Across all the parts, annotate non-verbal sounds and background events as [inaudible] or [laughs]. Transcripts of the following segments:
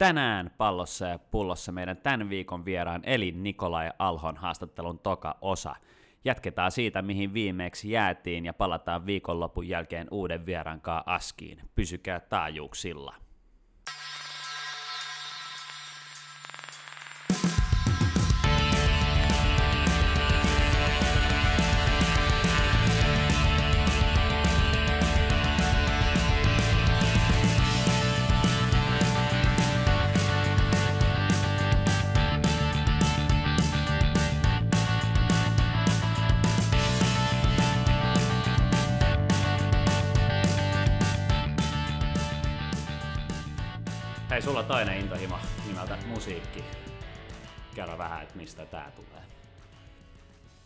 tänään pallossa ja pullossa meidän tämän viikon vieraan eli Nikolai Alhon haastattelun toka osa. Jatketaan siitä, mihin viimeksi jäätiin ja palataan viikonlopun jälkeen uuden vierankaa askiin. Pysykää taajuuksilla.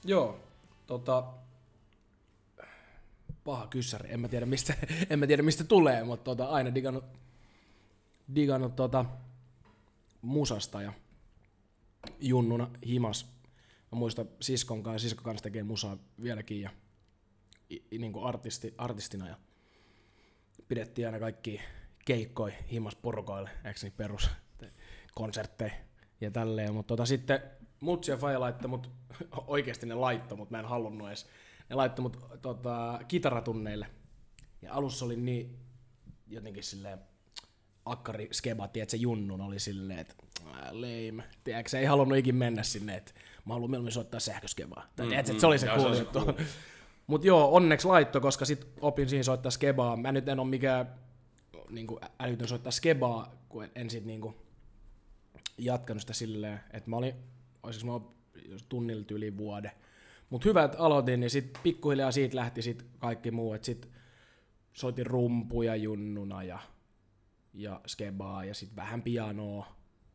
Joo, tota... Paha kyssäri, en mä tiedä mistä, [laughs] en mä tiedä mistä tulee, mutta tota, aina digannut, digannut tota, musasta ja junnuna himas. Mä muistan siskon kanssa, siskon kanssa tekee musaa vieläkin ja niin kuin artisti, artistina ja pidettiin aina kaikki keikkoi himas porukoille, eikö niin perus konsertteja ja tälleen, mutta tota, sitten Mutsi ja Faija laittoi mut, [laughs] oikeasti ne laittoi, mutta mä en halunnut edes, ne laittoi mut tota, kitaratunneille, ja alussa oli niin jotenkin silleen akkari skeba, se junnun oli silleen, että lame, tiedätkö, se ei halunnut ikin mennä sinne, että mä haluan mieluummin soittaa sähköskebaa, tai mm, tiedätkö, että se oli se cool juttu. cool. Mutta joo, onneksi laitto, koska sit opin siinä soittaa skebaa. Mä nyt en ole mikään niin kuin älytön soittaa skebaa, kun en, en sit niin kuin jatkanut sitä silleen, että mä olin, olisiko mä ollut tunnilla yli vuode. Mutta hyvä, että aloitin, niin sitten pikkuhiljaa siitä lähti sit kaikki muu, että sit soitin rumpuja junnuna ja, ja skebaa ja sitten vähän pianoa.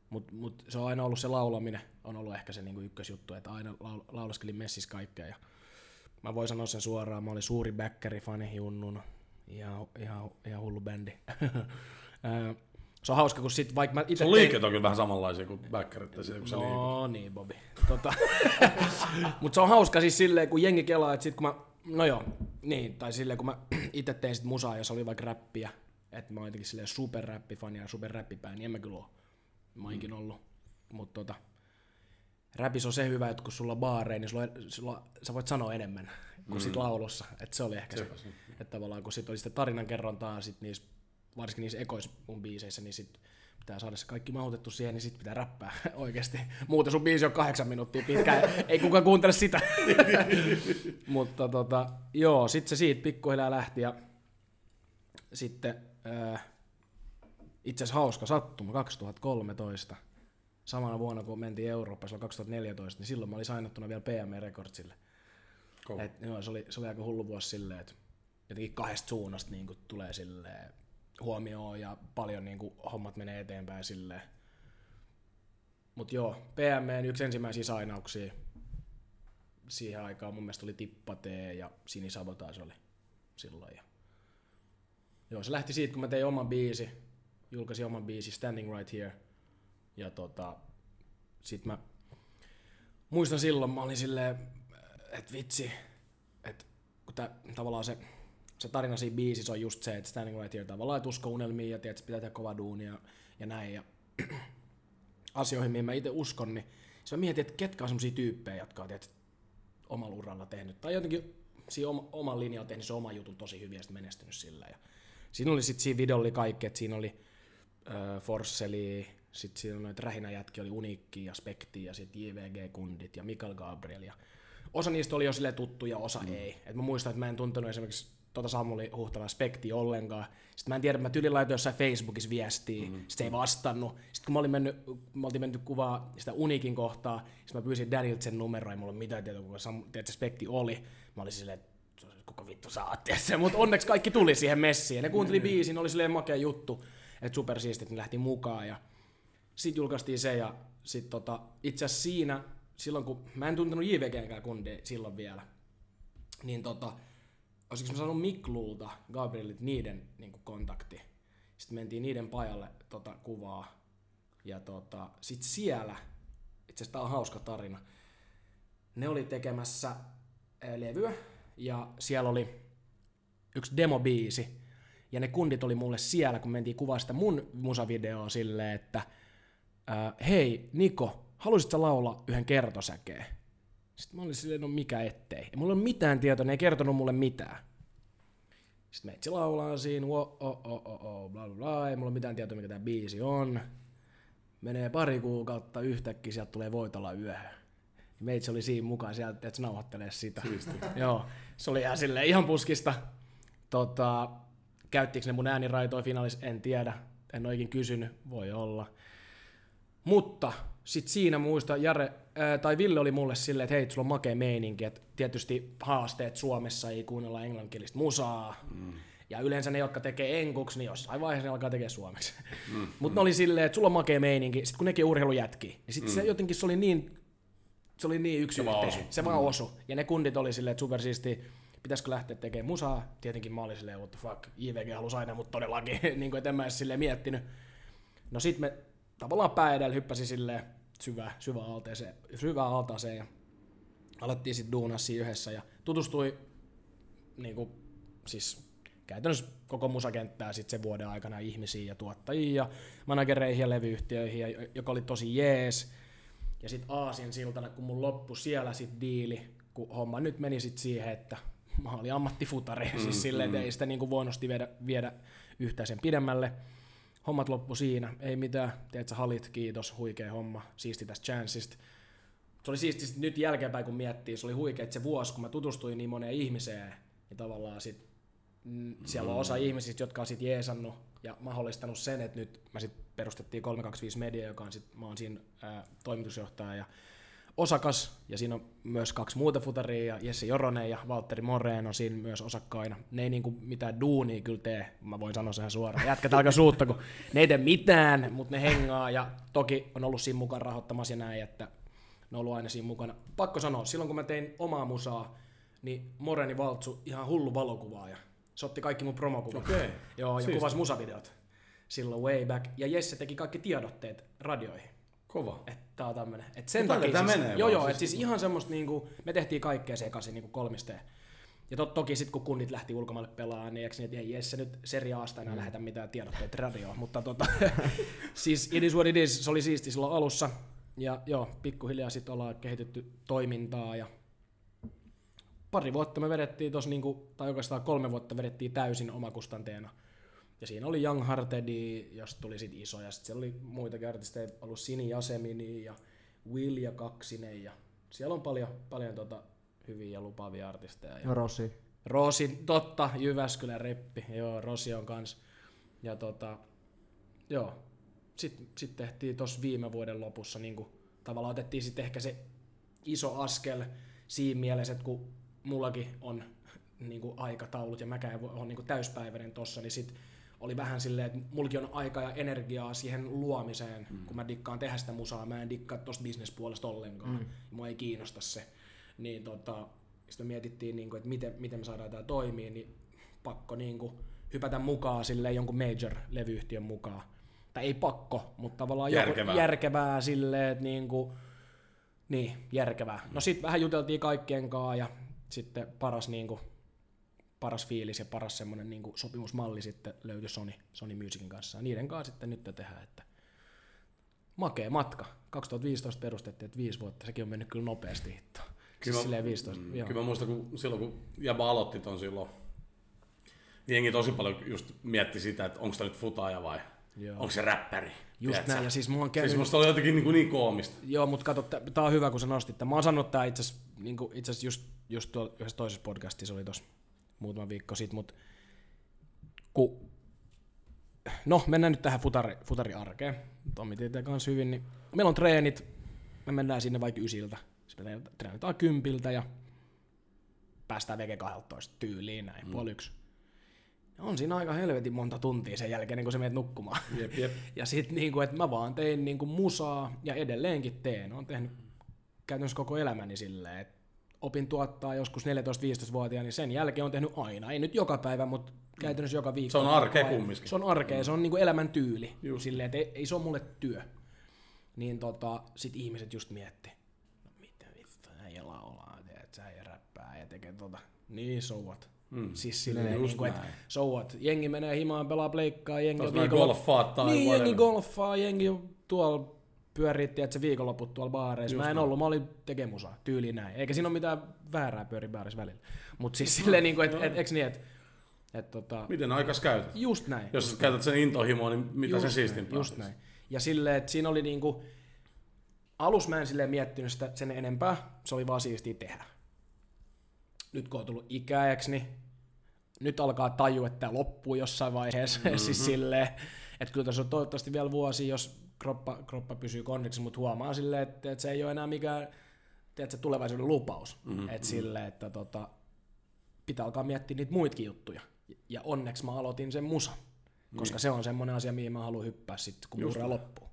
Mutta mut se on aina ollut se laulaminen, on ollut ehkä se niinku ykkösjuttu, että aina laul- laulaskelin messissä kaikkea. Ja mä voin sanoa sen suoraan, mä olin suuri bäkkäri-fani junnuna. Ihan, ihan, ihan hullu bändi. [laughs] Se on hauska, kun sit vaikka mä itse Sun liikkeet on kyllä vähän samanlaisia kuin backerit ja kun. No niin, Bobi. Tota, [laughs] Mutta se on hauska siis silleen, kun jengi kelaa, että sit kun mä, no joo, niin, tai silleen kun mä [clears throat] itse tein sit musaa, jos oli vaikka räppiä, että mä oon jotenkin silleen superräppifani ja superräppipää, niin en mä kyllä oo. Mä oon ikinä ollut. Mutta tota, räpissä on se hyvä, että kun sulla on baareja, niin sulla, sulla, sä voit sanoa enemmän kuin sit laulussa. Että se oli ehkä se, se. että tavallaan kun sit oli sitä tarinankerrontaa sit niissä, varsinkin niissä ekoissa mun biiseissä, niin sit pitää saada se kaikki mahutettu siihen, niin sit pitää räppää [laughs] oikeasti. Muuten sun biisi on kahdeksan minuuttia pitkä, ei kukaan kuuntele sitä. [laughs] Mutta tota, joo, sit se siitä pikkuhiljaa lähti ja sitten äh, itse asiassa hauska sattuma 2013 samana vuonna, kun mentiin Eurooppaan, silloin 2014, niin silloin mä olin sainattuna vielä PME Recordsille. Kova. Et, joo, se oli, se oli aika hullu vuosi silleen, että jotenkin kahdesta suunnasta niin tulee silleen huomioon ja paljon niin kuin, hommat menee eteenpäin silleen. Mutta joo, PMEn yksi ensimmäisiä sainauksia siihen aikaan mun mielestä oli T ja Sinisabotage oli silloin. Ja Joo, se lähti siitä, kun mä tein oman biisi, julkaisin oman biisi Standing Right Here. Ja tota, sit mä muistan silloin, mä olin silleen, että vitsi, että kun tää, tavallaan se, se tarina siinä biisissä on just se, että Standing Right Here tavallaan, että usko unelmiin ja tiedät, että pitää tehdä kova duunia ja näin. Ja [clears throat] asioihin, mihin mä itse uskon, niin sitten mä mietin, että ketkä on semmosia tyyppejä, jotka on tiedät, omalla uralla tehnyt, tai jotenkin siinä oma, oman linjalla tehnyt se oma jutun tosi hyvin ja sitten menestynyt sillä. Ja siinä oli sitten siinä videolla oli kaikki, että siinä oli äh, Forsseli, sitten siinä oli noita rähinäjätkiä, oli Uniikki ja Spekti ja sitten JVG-kundit ja Mikael Gabriel. Ja osa niistä oli jo sille tuttuja, osa mm. ei. Et mä muistan, että mä en tuntenut esimerkiksi tota Samuli Huhtala Spekti ollenkaan. Sitten mä en tiedä, mä tyylin laitoin jossain Facebookissa viestiä, mm. sitten se ei vastannut. Sitten kun mä olin mennyt, mä oltiin mennyt kuvaa sitä Unikin kohtaa, sitten mä pyysin Danilta sen numero, ei mulla ole mitään tietoa, kuka Sam, tiedät, se Spekti oli. Mä olin silleen, että kuka vittu oot, tiedätkö? Mutta onneksi kaikki tuli siihen messiin. Ne kuunteli biisin, oli silleen makea juttu, että supersiistit, ne lähti mukaan. Ja sitten julkaistiin se ja sit tota, itse asiassa siinä, silloin kun mä en tuntenut JVGnkään kundi silloin vielä, niin tota, olisiko mä saanut Miklulta, Gabrielit, niiden niin kontakti. Sitten mentiin niiden pajalle tota, kuvaa. Ja tota, sit siellä, itse asiassa tää on hauska tarina, ne oli tekemässä ää, levyä, ja siellä oli yksi demobiisi, Ja ne kundit oli mulle siellä, kun mentiin kuvaa sitä mun musavideoa silleen, että ää, hei Niko, haluaisitko laulaa yhden kertosäkeen? Sitten mä olin silleen, no mikä ettei. Ja mulla ei ole mitään tietoa, ne ei kertonut mulle mitään. Sitten meitsi laulaa siinä, oh, oh, oh, oh, oh, bla bla bla, ei mulla ole mitään tietoa, mikä tämä biisi on. Menee pari kuukautta yhtäkkiä, sieltä tulee voitolla yöhön. Meitsi oli siinä mukaan sieltä, että nauhoittelee sitä. [laughs] Joo, se oli ihan silleen ihan puskista. Tota, käyttiinkö ne mun ääniraitoja finaalissa, en tiedä. En ole ikin kysynyt, voi olla. Mutta sitten siinä muista, Jare, tai Ville oli mulle silleen, että hei, sulla on makea meininki, että tietysti haasteet Suomessa ei kuunnella englanninkielistä musaa, mm. ja yleensä ne, jotka tekee enkuksi, niin jossain vaiheessa ne alkaa tekemään suomeksi. Mm. [laughs] Mutta ne oli silleen, että sulla on makea meininki, sitten kun nekin urheilujätki, niin sitten mm. se jotenkin se oli niin, se oli niin yksi Se vaan yhteen. osu. Se vaan osu. Ja ne kundit oli silleen, että supersiisti, pitäisikö lähteä tekemään musaa. Tietenkin mä olin silleen, what the fuck, JVG halusi aina, mutta todellakin, [laughs] niin kuin, että en mä edes silleen miettinyt. No sit me tavallaan pää edellä hyppäsi silleen syvä, syvä alteeseen, syvään altaaseen ja alettiin sitten duunaa siinä yhdessä ja tutustui niin kuin, siis käytännössä koko musakenttää sit sen vuoden aikana ihmisiin ja tuottajiin ja managereihin ja levyyhtiöihin, ja, joka oli tosi jees. Ja sitten Aasin siltana, kun mun loppu siellä sit diili, kun homma nyt meni sit siihen, että mä olin ammattifutari, mm, siis silleen, että ei sitä niinku voinosti viedä, viedä yhtään sen pidemmälle. Hommat loppu siinä, ei mitään, teet sä halit, kiitos, huikea homma, siisti tästä chanceista. Se oli siisti nyt jälkeenpäin, kun miettii, se oli huikea, että se vuosi, kun mä tutustuin niin moneen ihmiseen, niin tavallaan sit, mm, siellä on osa ihmisistä, jotka on sit jeesannut ja mahdollistanut sen, että nyt mä sit perustettiin 325 Media, joka on sit, mä oon siinä ää, toimitusjohtaja ja osakas, ja siinä on myös kaksi muuta futaria, ja Jesse Joronen ja Valtteri Moreen on siinä myös osakkaina. Ne ei niinku mitään duunia kyllä tee, mä voin sanoa sen suoraan. Jätkät alkaa suutta, kun ne ei tee mitään, mutta ne hengaa, ja toki on ollut siinä mukaan rahoittamassa ja näin, että ne on ollut aina siinä mukana. Pakko sanoa, silloin kun mä tein omaa musaa, niin Moreni Valtsu ihan hullu valokuvaaja. Se otti kaikki mun promokuvat. Okei. Joo, ja Siisti. kuvasi musavideot silloin way back. Ja Jesse teki kaikki tiedotteet radioihin. Kova. Että tää on tämmönen. Et sen takia siis, menee Joo, joo, siis et siis ihan semmoista niinku, me tehtiin kaikkea sekaisin niinku kolmisteen. Ja tot, toki sitten kun kunnit lähti ulkomaille pelaamaan, niin eikö niin, että ei Jesse nyt Serie Asta Mm. enää lähetä mitään tiedotteita radioon. Mutta tota, [laughs] siis it is what it is, se oli siisti silloin alussa. Ja joo, pikkuhiljaa sitten ollaan kehitetty toimintaa ja pari vuotta me vedettiin tos niinku, tai oikeastaan kolme vuotta vedettiin täysin omakustanteena. Ja siinä oli Young Heartedi, josta tuli sit iso, ja sitten siellä oli muitakin artisteja, ollut Sini Jasemini ja Will ja Kaksinen, ja siellä on paljon, paljon tota hyviä ja lupaavia artisteja. Ja Rossi. Rosi, totta, Jyväskylän reppi, joo, Rosi on kans. Ja tota, joo, sitten sit tehtiin tuossa viime vuoden lopussa, niin tavallaan otettiin sitten ehkä se iso askel siinä mielessä, että kun mullakin on [laughs] niin kuin aikataulut ja mäkään en olla niin kuin täyspäiväinen tossa, niin sit oli vähän silleen, että mullakin on aikaa ja energiaa siihen luomiseen, mm. kun mä dikkaan tehdä sitä musaa, mä en dikkaa tosta bisnespuolesta ollenkaan, mm. mua ei kiinnosta se. Niin tota, sitten mietittiin, niin kuin, että miten, miten me saadaan tämä toimii, niin pakko niin kuin, hypätä mukaan silleen jonkun major-levyyhtiön mukaan. Tai ei pakko, mutta tavallaan Järkevää. Järkevää silleen, että niin kuin, niin, järkevää. No sit vähän juteltiin kaikkien kanssa ja sitten paras, niin kuin, paras fiilis ja paras semmoinen niin kuin sopimusmalli sitten löytyi Sony, Sony Musicin kanssa. Ja niiden kanssa sitten nyt tehdään, että makea matka. 2015 perustettiin, että viisi vuotta, sekin on mennyt kyllä nopeasti hitto. Siis Kyllä- silleen 15, Mm, joo. Kyllä mä muistan, kun silloin kun Jaba aloitti ton silloin, niin jengi tosi paljon just mietti sitä, että onko tämä nyt futaaja vai Joo. onko se räppäri. Just tiedätkö? näin, ja siis mulla on käynyt... Siis musta oli jotenkin niin, niin koomista. Joo, mutta kato, tää on hyvä, kun sä nostit tämän. Mä oon sanonut tää itse asiassa niin itse asiassa just, just tuolla yhdessä toisessa podcastissa oli tossa muutama viikko sitten, mutta kun No, mennään nyt tähän futari, futariarkeen. Tommi tietää kans hyvin, niin meillä on treenit, me mennään sinne vaikka ysiltä. Sitten me treenitaan kympiltä ja päästään vege 12 tyyliin näin, mm. puoli yksi. Ja on siinä aika helvetin monta tuntia sen jälkeen, kun sä menet nukkumaan. Jep, jep. [laughs] Ja sit niinku, että mä vaan tein niinku musaa ja edelleenkin teen. Oon tehnyt käytännössä koko elämäni silleen, että opin tuottaa joskus 14-15-vuotiaana, niin sen jälkeen on tehnyt aina. Ei nyt joka päivä, mutta käytännössä joka viikko. Se on arkea kumminkin. Se on arkea, se on niinku elämäntyyli. Just. Silleen, että ei, ei, se ole mulle työ. Niin tota, sit ihmiset just mietti, no mitä vittu, äijä laulaa, tiedät, sä äijä räppää ja tekee tota. Niin so what. Mm. Siis silleen, niin kuin, että so what, jengi menee himaan, pelaa pleikkaa, jengi Taas on viikolla... golfaa tai Niin, jengi golfaa, jengi tuolla pyöritti, että se viikonloput tuolla baareissa. Just Mä en näin. ollut, mä olin tekemusaa, tyyli näin. Eikä siinä ole mitään väärää pyöri baareissa välillä. Mutta siis silleen, niin kuin, että et, eks niin, että et, tota, Miten aikas käytät? just näin. Jos sä käytät sen intohimoa, niin mitä just se siistimpää Just näin. Ja silleen, että siinä oli niinku, alus mä en silleen miettinyt sitä sen enempää, se oli vaan siistiä tehdä. Nyt kun on tullut ikäjäksi, niin nyt alkaa tajua, että tämä loppuu jossain vaiheessa. [laughs] Mm-hmm. siis silleen, että kyllä tässä on toivottavasti vielä vuosi, jos kroppa, kroppa pysyy kondiksi, mutta huomaa silleen, että, että se ei ole enää mikään tiedätkö, tulevaisuuden lupaus. Mm-hmm. Että silleen, että tota, pitää alkaa miettiä niitä muitakin juttuja. Ja onneksi mä aloitin sen musan. Koska se on semmoinen asia, mihin mä haluan hyppää sitten, kun ura loppuu.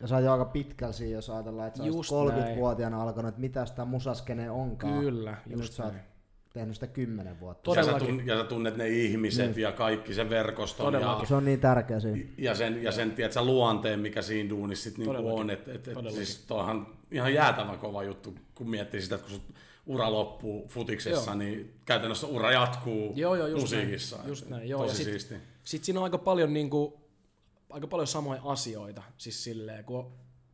Ja sä oot jo aika pitkällä siinä, jos ajatellaan, että sä Just olisit näin. 30-vuotiaana alkanut, että mitä sitä musaskene onkaan. Kyllä, ja nyt just sä oot näin. Tehnyt sitä 10 vuotta. Ja sä, Todellakin. tunnet, ja sä tunnet ne ihmiset ja kaikki sen verkoston ja, Todellakin. Se on niin tärkeä siinä. ja sen, ja sen tiedät, sä, luonteen, mikä siinä duunissa sit niinku Todellakin. on. Et, et, et, siis toihan ihan jäätävän kova juttu, kun miettii sitä, että kun sut ura loppuu futiksessa, Joo. niin käytännössä ura jatkuu Joo, joo, just musiikissa. näin. Just näin, joo. Tosi Ja sit- siisti. Sitten siinä on aika paljon, niinku, aika paljon samoja asioita. Siis silleen, kun on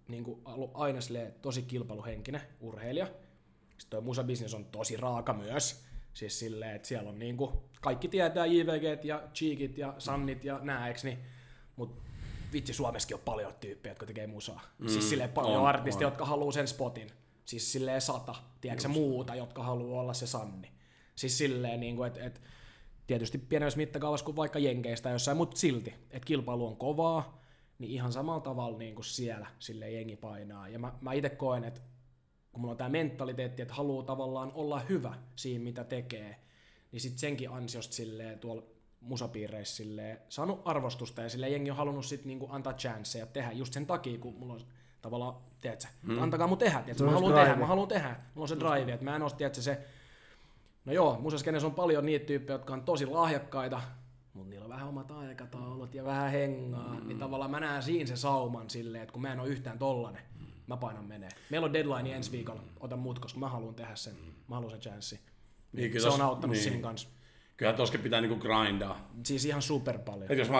niinku, ollut aina silleen, tosi kilpailuhenkinen urheilija. Sitten toi musabisnes on tosi raaka myös. Siis silleen, että siellä on niinku, kaikki tietää JVG ja Cheekit ja Sannit ja nää, eiks niin? Mut vitsi, Suomessakin on paljon tyyppejä, jotka tekee musaa. Mm, siis silleen paljon on, artisteja, on. jotka haluaa sen spotin. Siis silleen sata, tiedätkö muuta, jotka haluaa olla se Sanni. Siis silleen, niin kuin, että et, tietysti pienemmässä mittakaavassa kuin vaikka Jenkeistä jossain, mutta silti, että kilpailu on kovaa, niin ihan samalla tavalla niin kuin siellä sille jengi painaa. Ja mä, mä itse koen, että kun mulla on tämä mentaliteetti, että haluaa tavallaan olla hyvä siinä, mitä tekee, niin sitten senkin ansiosta silleen tuolla musapiireissä silleen, saanut arvostusta ja sille jengi on halunnut sit niinku antaa chanceja tehdä just sen takia, kun mulla on tavallaan, tiedätkö, mm. antakaa mun tehdä, tiedätkö, mä haluan drive. tehdä, mä haluan tehdä, mulla on se drive, että mä en oo, tiedätkö, se, no joo, musaskenessä on paljon niitä tyyppejä, jotka on tosi lahjakkaita, mutta niillä on vähän omat aikataulut ja vähän hengaa, mm. niin tavallaan mä näen siinä se sauman silleen, että kun mä en ole yhtään tollanen, mä painan menee. Meillä on deadline ensi viikolla, ota mut, koska mä haluan tehdä sen, mä haluan sen chanssi. Niin, kyllä se on auttanut niin. siinä kanssa. Kyllähän toskin pitää niinku grindaa. Siis ihan super paljon. Et jos mä,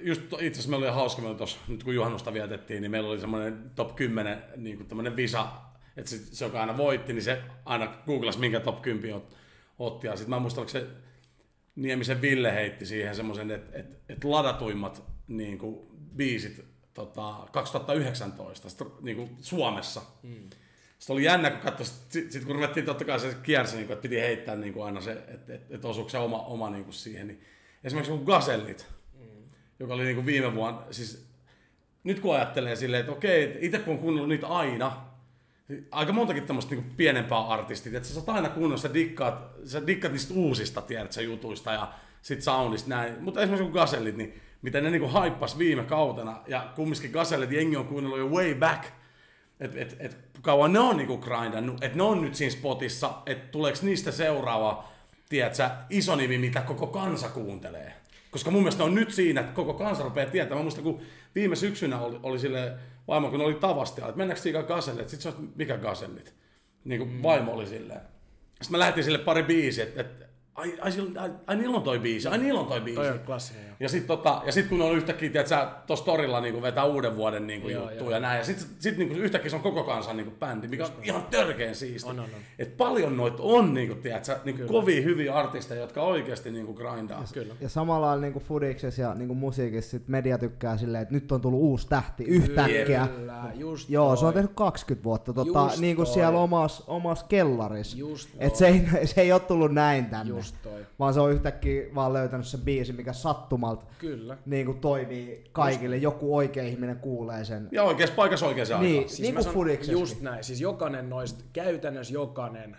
just itse asiassa meillä oli hauska, meillä tossa, nyt kun juhannusta vietettiin, niin meillä oli semmoinen top 10 niin tämmöinen visa, että se, se, joka aina voitti, niin se aina googlasi, minkä top 10 ot, otti. Ja sitten mä muistan, se Niemisen Ville heitti siihen semmoisen, että et, et ladatuimmat niin kuin, biisit tota, 2019 sit, niin kuin Suomessa. Mm. Sitten oli jännä, kun katsoi, sitten sit kun ruvettiin totta kai se kiersi, niin kuin, että piti heittää niin kuin aina se, että et, et osuuko se oma, oma niin kuin siihen. Niin esimerkiksi kun Gazellit, mm. joka oli niin kuin viime vuonna, siis nyt kun ajattelee silleen, että okei, itse kun on kuunnellut niitä aina, niin aika montakin tämmöistä niin pienempää artistia, että sä saat aina kuunnella, sä dikkaat, sä dikkaat niistä uusista, tiedät sä, jutuista ja sit soundista näin. Mutta esimerkiksi kun Gazellit, niin miten ne niinku haippas viime kautena, ja kumminkin Gazellit jengi on kuunnellut jo way back, että et, et, kauan ne on niinku grindannut, että ne on nyt siinä spotissa, että tuleeko niistä seuraava, tiedätkö, iso nimi, mitä koko kansa kuuntelee. Koska mun mielestä on nyt siinä, että koko kansa rupeaa tietämään. Mä muistan, kun viime syksynä oli, oli sille vaimo, kun oli tavasti, että mennäänkö siitä gasellit, sitten se mikä gasellit. Niin kuin vaimo oli silleen. Sitten mä lähetin sille pari biisiä, että, että ai, ai, sillä- ai, ai, niillä on toi biisi, ai niillä on toi biisi. Toi on klassinen, joo. Ja sitten tota, ja sit kun on yhtäkkiä, tiedät sä, tossa torilla niinku vetää uuden vuoden niinku Joo, juttuja joo. ja näin. Ja sit, sit niinku yhtäkkiä se on koko kansan niinku bändi, mikä on ihan törkeen siisti. On, on, on. Et paljon noita on niinku, tiedät sä, niinku kovia hyviä artisteja, jotka oikeasti niinku grindaa. Kyllä. Ja samalla lailla niin fudiksessa ja niin musiikissa sit media tykkää silleen, että nyt on tullut uusi tähti yhtäkkiä. Kyllä, just Joo, se on toi. tehnyt 20 vuotta tota, Just niin kuin toi. siellä omassa omas kellaris. Just Et toi. se ei, se ei ole tullut näin tänne. Just toi. Vaan se on yhtäkkiä vaan löytänyt sen biisi, mikä sattumalta Kyllä. niin kuin toimii kaikille. Joku oikea ihminen kuulee sen. Ja oikeassa paikassa oikeassa Niin. aikaan. Niin mä kuin sanon-. Just näin. Siis jokainen noista, käytännössä jokainen,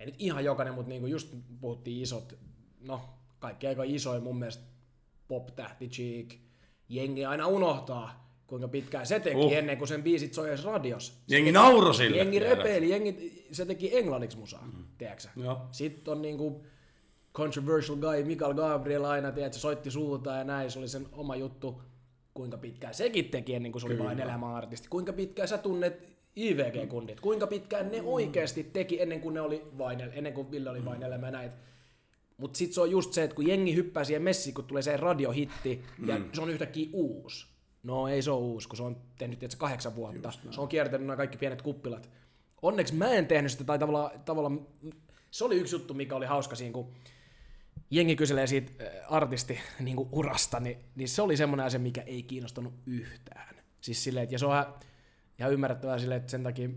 ei nyt ihan jokainen, mutta niinku just puhuttiin isot, no kaikki aika isoin mun mielestä pop-tähti Cheek. Jengi aina unohtaa, kuinka pitkään se teki Uh. ennen kuin sen biisit soi edes radiossa. Jengi nauro sille. Jengi repeili, jengi, se teki englanniksi musaa, mm. tiedätkö? Joo. Sitten on niinku controversial guy Mikael Gabriel aina, tiedätkö, soitti suuta ja näin, se oli sen oma juttu. Kuinka pitkään sekin teki ennen kuin se oli vain elämäartisti. Kuinka pitkään sä tunnet IVG-kundit? Kuinka pitkään ne oikeasti teki ennen kuin ne oli vain, ennen kuin Ville oli vain elämä ja näin. Mutta sitten se on just se, että kun jengi hyppää siihen messiin, kun tulee se radiohitti, mm. ja se on yhtäkkiä uusi. No ei se ole uusi, kun se on tehnyt tietysti kahdeksan vuotta. Se on kiertänyt nämä kaikki pienet kuppilat. Onneksi mä en tehnyt sitä, tai tavallaan, tavallaan se oli yksi juttu, mikä oli hauska siinä, kun jengi kyselee siitä äh, artisti [laughs] niin kuin urasta, niin, niin se oli semmoinen asia, mikä ei kiinnostanut yhtään. Siis silleen, että, ja se on ihan- ymmärrettävää silleen, että sen takia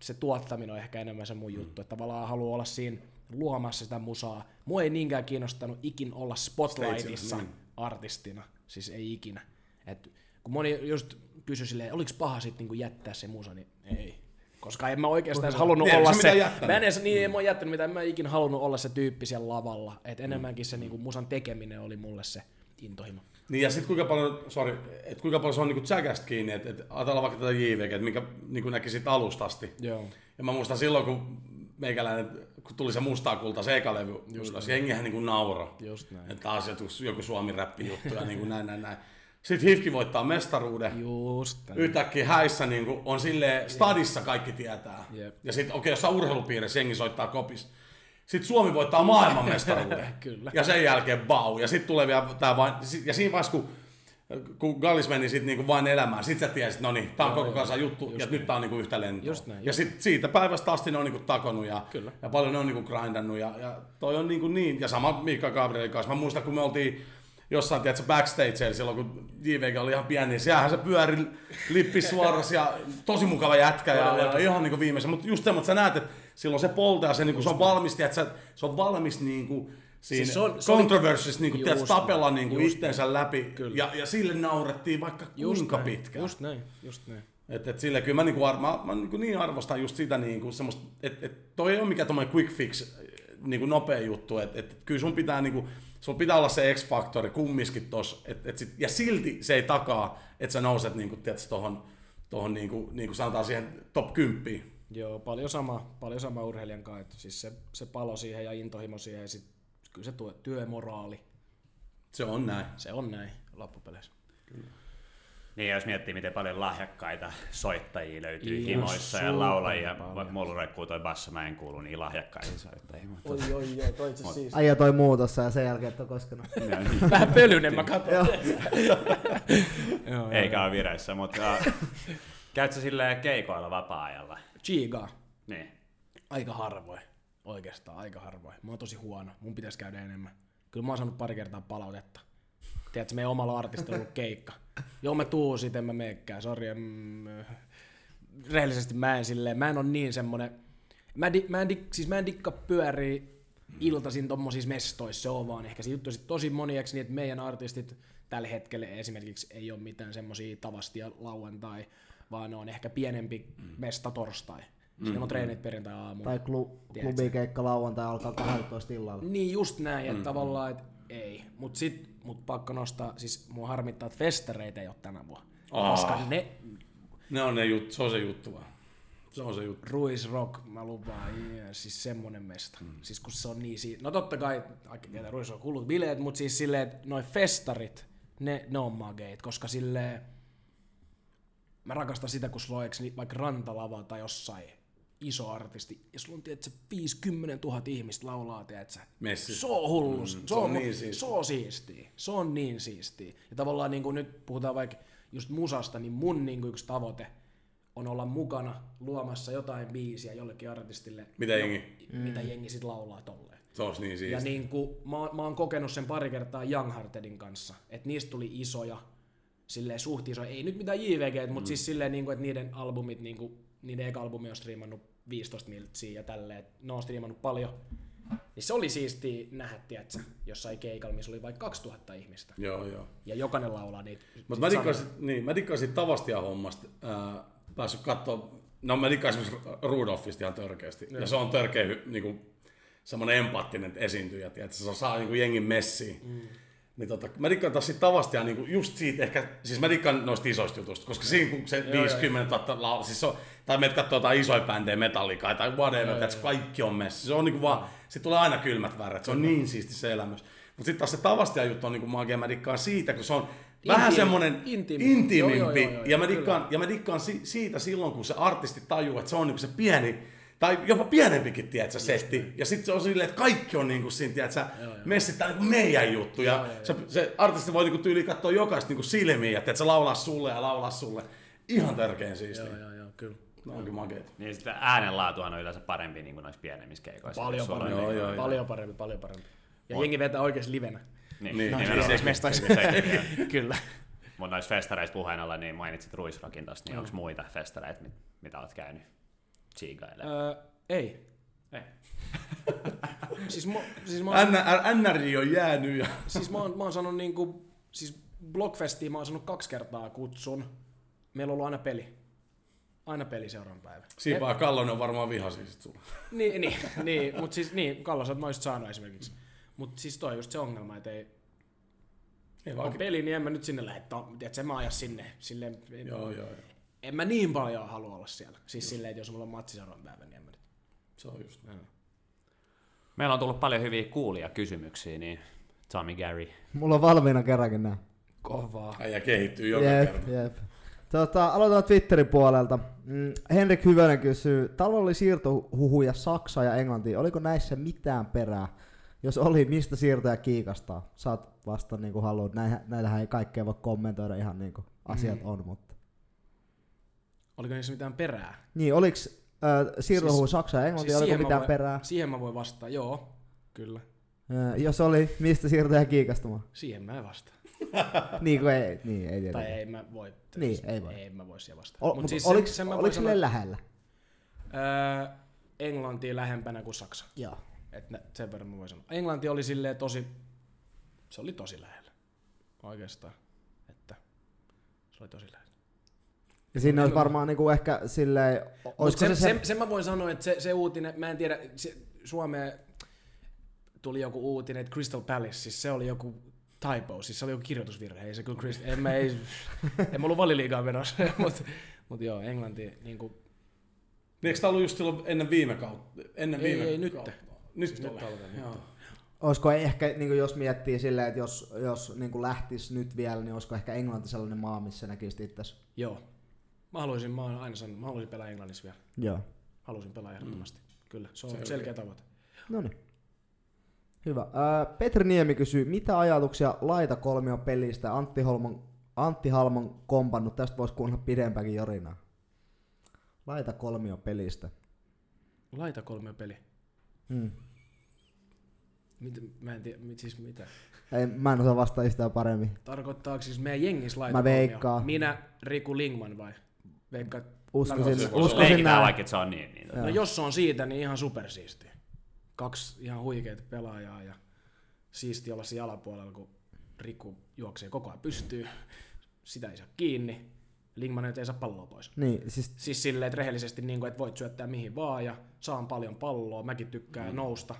se tuottaminen on ehkä enemmän se mun juttu, että tavallaan haluaa olla siinä luomassa sitä musaa. Mua ei niinkään kiinnostanut ikin olla spotlightissa Stagella, niin. artistina, siis ei ikinä. Et kun moni just kysyi silleen, oliko paha sitten niinku jättää se musa, niin ei. Koska en mä oikeastaan edes halunnut Niin, olla se jättänyt? mä en edes, niin en mä oon jättänyt mitään, en mä ikinä halunnut olla se tyyppi siellä lavalla. Et enemmänkin se niinku musan tekeminen oli mulle se intohimo. Niin ja sitten kuinka paljon, sorry, et kuinka paljon se on niinku Jackasta kiinni, että et ajatellaan vaikka tätä JVG, että minkä niinku näki sit alusta asti. Joo. Ja mä muistan silloin, kun meikäläinen, kun tuli se mustaa kulta, se eka levy, ylös, jengihän niinku nauro. Just näin. Että taas joku, joku suomi-räppi juttu ja niinku näin, näin, näin. Sitten Hifki voittaa mestaruuden. Just näin. Yhtäkkiä häissä niinku on silleen, stadissa kaikki tietää. Jep. Ja sitten okei, okay, jossain urheilupiirissä jengi soittaa kopis. Sitten Suomi voittaa maailmanmestaruuden. [laughs] Kyllä. Ja sen jälkeen bau. Ja sitten tulee vielä tää vain, ja siinä vaiheessa kun kun Gallis meni sit niinku vain elämään, sit sä tiesit, no niin, tää on koko kansan juttu, ja nyt tää on niinku yhtä lentoa. Just näin, ja just sit siitä päivästä asti ne on niinku takonut, ja, Kyllä. ja paljon ne on niinku grindannut, ja, ja toi on niinku niin, ja sama Mika Gabrielin kanssa. Mä muistan, kun me oltiin jossain, tiedätkö, backstageilla silloin, kun JVG oli ihan pieni, niin siellähän se pyöri lippi suoras, ja tosi mukava jätkä, ja, ja ihan niinku viimeisen, mutta just että sä näet, että silloin se polta, ja se, niinku, se on valmis, että se on valmis niinku, siinä Siis on, controversies niinku, Just tiedätkö, tapella näin, niinku just itteensä läpi, Kyllä. ja, ja sille naurettiin vaikka kuinka näin, pitkään. Just näin, just näin. Et, et sille kyllä mä, niinku, ar- mä, mä niinku niin arvostan just sitä, niinku, semmoista, että et toi ei ole mikään quick fix, niinku nopea juttu, että et, kyllä sun pitää, niinku, sun pitää olla se X-faktori kumminkin tossa, et, et sit, ja silti se ei takaa, että sä nouset niinku, tiedätkö, tohon, tohon niinku, niinku sanotaan siihen top 10. Joo, paljon sama, paljon sama urheilijan kanssa. Että siis se, se palo siihen ja intohimo siihen ja sit, kyllä se tuo, työmoraali, Se on näin. se on näin loppupeleissä. Niin, jos miettii, miten paljon lahjakkaita soittajia löytyy Ihan himoissa ja laulajia, vaikka mulla rekkuu toi basso, mä en kuulu niin lahjakkaisiin soittajiin. Mutta... Oi, oi, oi, toi itse siis. Äijä toi muu tossa ja sen jälkeen et oo koskenut. [laughs] Vähän pölyinen mä katson. Joo. [laughs] Joo, Eikä ole vireissä, mutta [laughs] käytkö silleen keikoilla vapaa-ajalla? Chiga. Niin. Aika harvoin. Oikeastaan aika harvoin. Mä oon tosi huono. Mun pitäisi käydä enemmän. Kyllä mä oon saanut pari kertaa palautetta. Tiedätkö, meidän omalla artistilla on ollut keikka. Joo, mä tuun sit, en mä meekään. Sori, mm, rehellisesti mä en silleen, mä en ole niin semmonen, mä, di, mä, en, di, siis mä en dikka pyörii iltaisin tommosissa mestoissa, se on vaan ehkä se juttu sit tosi moniaksi niin, että meidän artistit tällä hetkellä esimerkiksi ei ole mitään semmosia tavastia lauantai, vaan ne on ehkä pienempi mesta torstai. Siinä on treenit perjantai aamulla. Tai klu, klubikeikka lauantai alkaa 12 illalla. Niin just näin, että mm. tavallaan, että ei. Mut sit, mut pakko nostaa, siis mua harmittaa, että festareita ei ole tänä vuonna. Aa. Koska ne, Ne on ne juttu, se on se juttu vaan. Se on se juttu. Ruis Rock, mä lupaan, yeah, siis semmonen mesta. Mm. Siis kun se on niin siitä, no totta kai, tietää Ruis Rock hullut bileet, mut siis silleen, että noi festarit, ne, ne on mageit, koska silleen, mä rakastan sitä, kun sulla on niin, vaikka rantalava tai jossain iso artisti, ja sulla on, tiedätkö, 50 000 ihmistä laulaa, tiedätkö, Messi. se on hullu, mm, se, on, niin siistiä. se on siistiä, se on niin siistiä. Ja tavallaan niin kuin nyt puhutaan vaikka just musasta, niin mun niin kuin yksi tavoite on olla mukana luomassa jotain biisiä jollekin artistille, Mitä jengi? mitä jengi sit laulaa tolleen. Se olisi niin Ja siistiä. niin kuin, mä, oon- mä oon kokenut sen pari kertaa Youngheartedin kanssa, että niistä tuli isoja, silleen suht isoja, ei nyt mitään JVG, mutta siis silleen, niin kuin, että niiden albumit, niin kuin, niiden eka albumi on striimannut 15 miltsiä ja tälleen, ne on striimannut paljon. Niin se oli siistiä nähdä, tiedätkö, jossain keikalla, missä oli vaikka 2000 ihmistä. Joo, joo. Ja jokainen laulaa niitä. Mutta mä dikkaan sit, niin, mä dikkaan Tavastia hommasta. Ää, päässyt kattoo, no mä dikkaan esimerkiksi Rudolfista ihan törkeästi. Ja se on törkeä hy- niinku, semmoinen empaattinen esiintyjä, että se saa niinku jengin messiin. Mm. Niin tota, mä dikkaan taas siitä Tavastia niinku just siitä ehkä, siis mä dikkaan noista isoista jutuista, koska siinä kun se 50 000 laulu, siis se on, tai meidät katsoo jotain isoja bändejä, metallikaa tai whatever, että kaikki on messi. Se on niinku vaan, sit tulee aina kylmät väret, se on niin siisti se elämys. Mutta sitten taas se Tavastia juttu on niinku magia, mä dikkaan siitä, kun se on vähän Intiimi- semmoinen intiimi. intiimimpi. Joo, joo, joo, joo, ja mä dikkaan, ja mä dikkaan si- siitä silloin, kun se artisti tajuu, että se on niinku se pieni, Tai jopa pienempikin, tiedätkö, setti. Ja sitten se on silleen, että kaikki on niinku siinä, tiedätkö, messit tää niinku meidän juttu. Ja se, se artisti voi niinku tyyli katsoa jokaista niinku silmiin, että se laulaa sulle ja laulaa sulle. Ihan tärkein siistiä. Joo, joo, joo, kyllä. No onkin makeet. Niin sitten äänenlaatuhan on yleensä parempi niin kuin noissa pienemmissä keikoissa. Paljon on parempi, Joo, joo, joo. paljon parempi, paljon parempi. Ja jengi vetää oikeasti livenä. Niin, Niin, niin, niin, niin, siis mestoissa. [laughs] Kyllä. Mutta noissa festareissa puheen ollen, niin mainitsit Ruisrokin tosta, niin onko muita festareita, mit, mitä oot käynyt chiigailemaan? Öö, ei. Ei. [laughs] Siis mä, siis mä, oon, N- NRJ on jäänyt ja... [laughs] siis mä, oon, mä oon saanut niinku, siis Blockfestiin mä oon saanut kaksi kertaa kutsun. Meillä on ollut aina peli. Aina peli seuraavan päivän. Siipaa Kallonen on varmaan vihasi sit sulla. [laughs] Niin, niin, niin mutta siis niin, Kallo, sä oot just saanut esimerkiksi. Mutta siis toi on just se ongelma, että ei, Ei on vaan... peli, niin en mä nyt sinne lähde, että en mä aja sinne. Silleen, Joo, joo, joo. En mä niin paljon halua olla siellä. Siis silleen, että jos mulla on matsi seuraavan päivän, niin en mä nyt. Se on just. Meillä on tullut paljon hyviä kuulia kysymyksiä, niin Tommy Gary. Mulla on valmiina kerrankin nää. Kovaa. Äijä kehittyy joka Jep, kerta. jep. Tota, aloitetaan Twitterin puolelta. Mm, Henrik Hyvönen kysyy, talvella oli siirtohuhuja Saksa ja Englantiin. Oliko näissä mitään perää? Jos oli, mistä siirtoja kiikastaa? Saat vasta niin kuin haluat. Näihän, näitähän ei kaikkea voi kommentoida ihan niin kuin asiat Mm. on, mutta... Oliko niissä mitään perää? Niin, oliks äh, siirtohuhu Siis- Saksa ja Englantiin, siis oliko mitään voin- perää? Siihen mä voin vastata, joo. Kyllä. Äh, jos oli, mistä siirtoja kiikastamaan? Siihen mä en vastaa. [laughs] niin kuin ei, niin, ei Tai tietenkään. ei mä voi. Niin, ei voi. Ei mä voi siihen vastata. O, Mut mutta siis oliko, sen, sen silleen sanoa, lähellä? öö, Englanti lähempänä kuin Saksa. Joo. Et ne, sen verran mä voin sanoa. Englanti oli silleen tosi, se oli tosi lähellä. Oikeastaan. Että se oli tosi lähellä. Ja siinä olisi varmaan niinku ehkä silleen, Mut sen, se, se, sen, sen, mä voin sanoa, että se, se uutinen, mä en tiedä, se, Suomeen tuli joku uutinen, että Crystal Palace, siis se oli joku typo, siis se oli joku kirjoitusvirhe, ei se kyllä Crystal, en mä, ei, en mä ollut valiliigaa menossa, [laughs] mutta mut joo, Englanti, niin kuin, Niin eikö tää ollut just silloin ennen viime kautta? Ennen Ei, viime ei, nyt. kautta? Nyt, Siis nyt talven, Joo. olisiko ehkä, niinku jos miettii silleen, että jos, jos niinku lähtisi nyt vielä, niin olisiko ehkä Englanti sellainen maa, missä näkisit itse? joo. Mä haluaisin, mä oon aina sanonut, mä haluaisin pelaa Englannissa vielä. Joo. Haluaisin pelaa ehdottomasti. Kyllä, se on Selkeä. selkeä tavoite. No niin. Hyvä. Ää, Petri Niemi kysyy, mitä ajatuksia laita kolmion pelistä? Antti, Holman, Antti Halman kompannut, tästä voisi kuunnella pidempäänkin jorinaa. Laita kolmion pelistä. Laita kolme peli. Hmm. Mit, mä en tiedä, mit, siis mitä. Ei, mä en osaa vastata yhtään paremmin. Tarkoittaako siis meidän jengissä laita Mä kolmio? veikkaan. Minä, Riku Lingman vai? Veikkaat Uskoisin, uskoisin Leikitään näin. vaikka, että se on niin. niin tota. No jos se on siitä, niin ihan supersiisti. Kaksi ihan huikeita pelaajaa ja siisti olla siinä alapuolella, kun Riku juoksee koko ajan pystyy. Sitä ei saa kiinni. Lingman ei saa palloa pois. Niin, siis Siis silleen, että rehellisesti, niin kuin, että voit syöttää mihin vaan ja saan paljon palloa. Mäkin tykkään mm. nousta.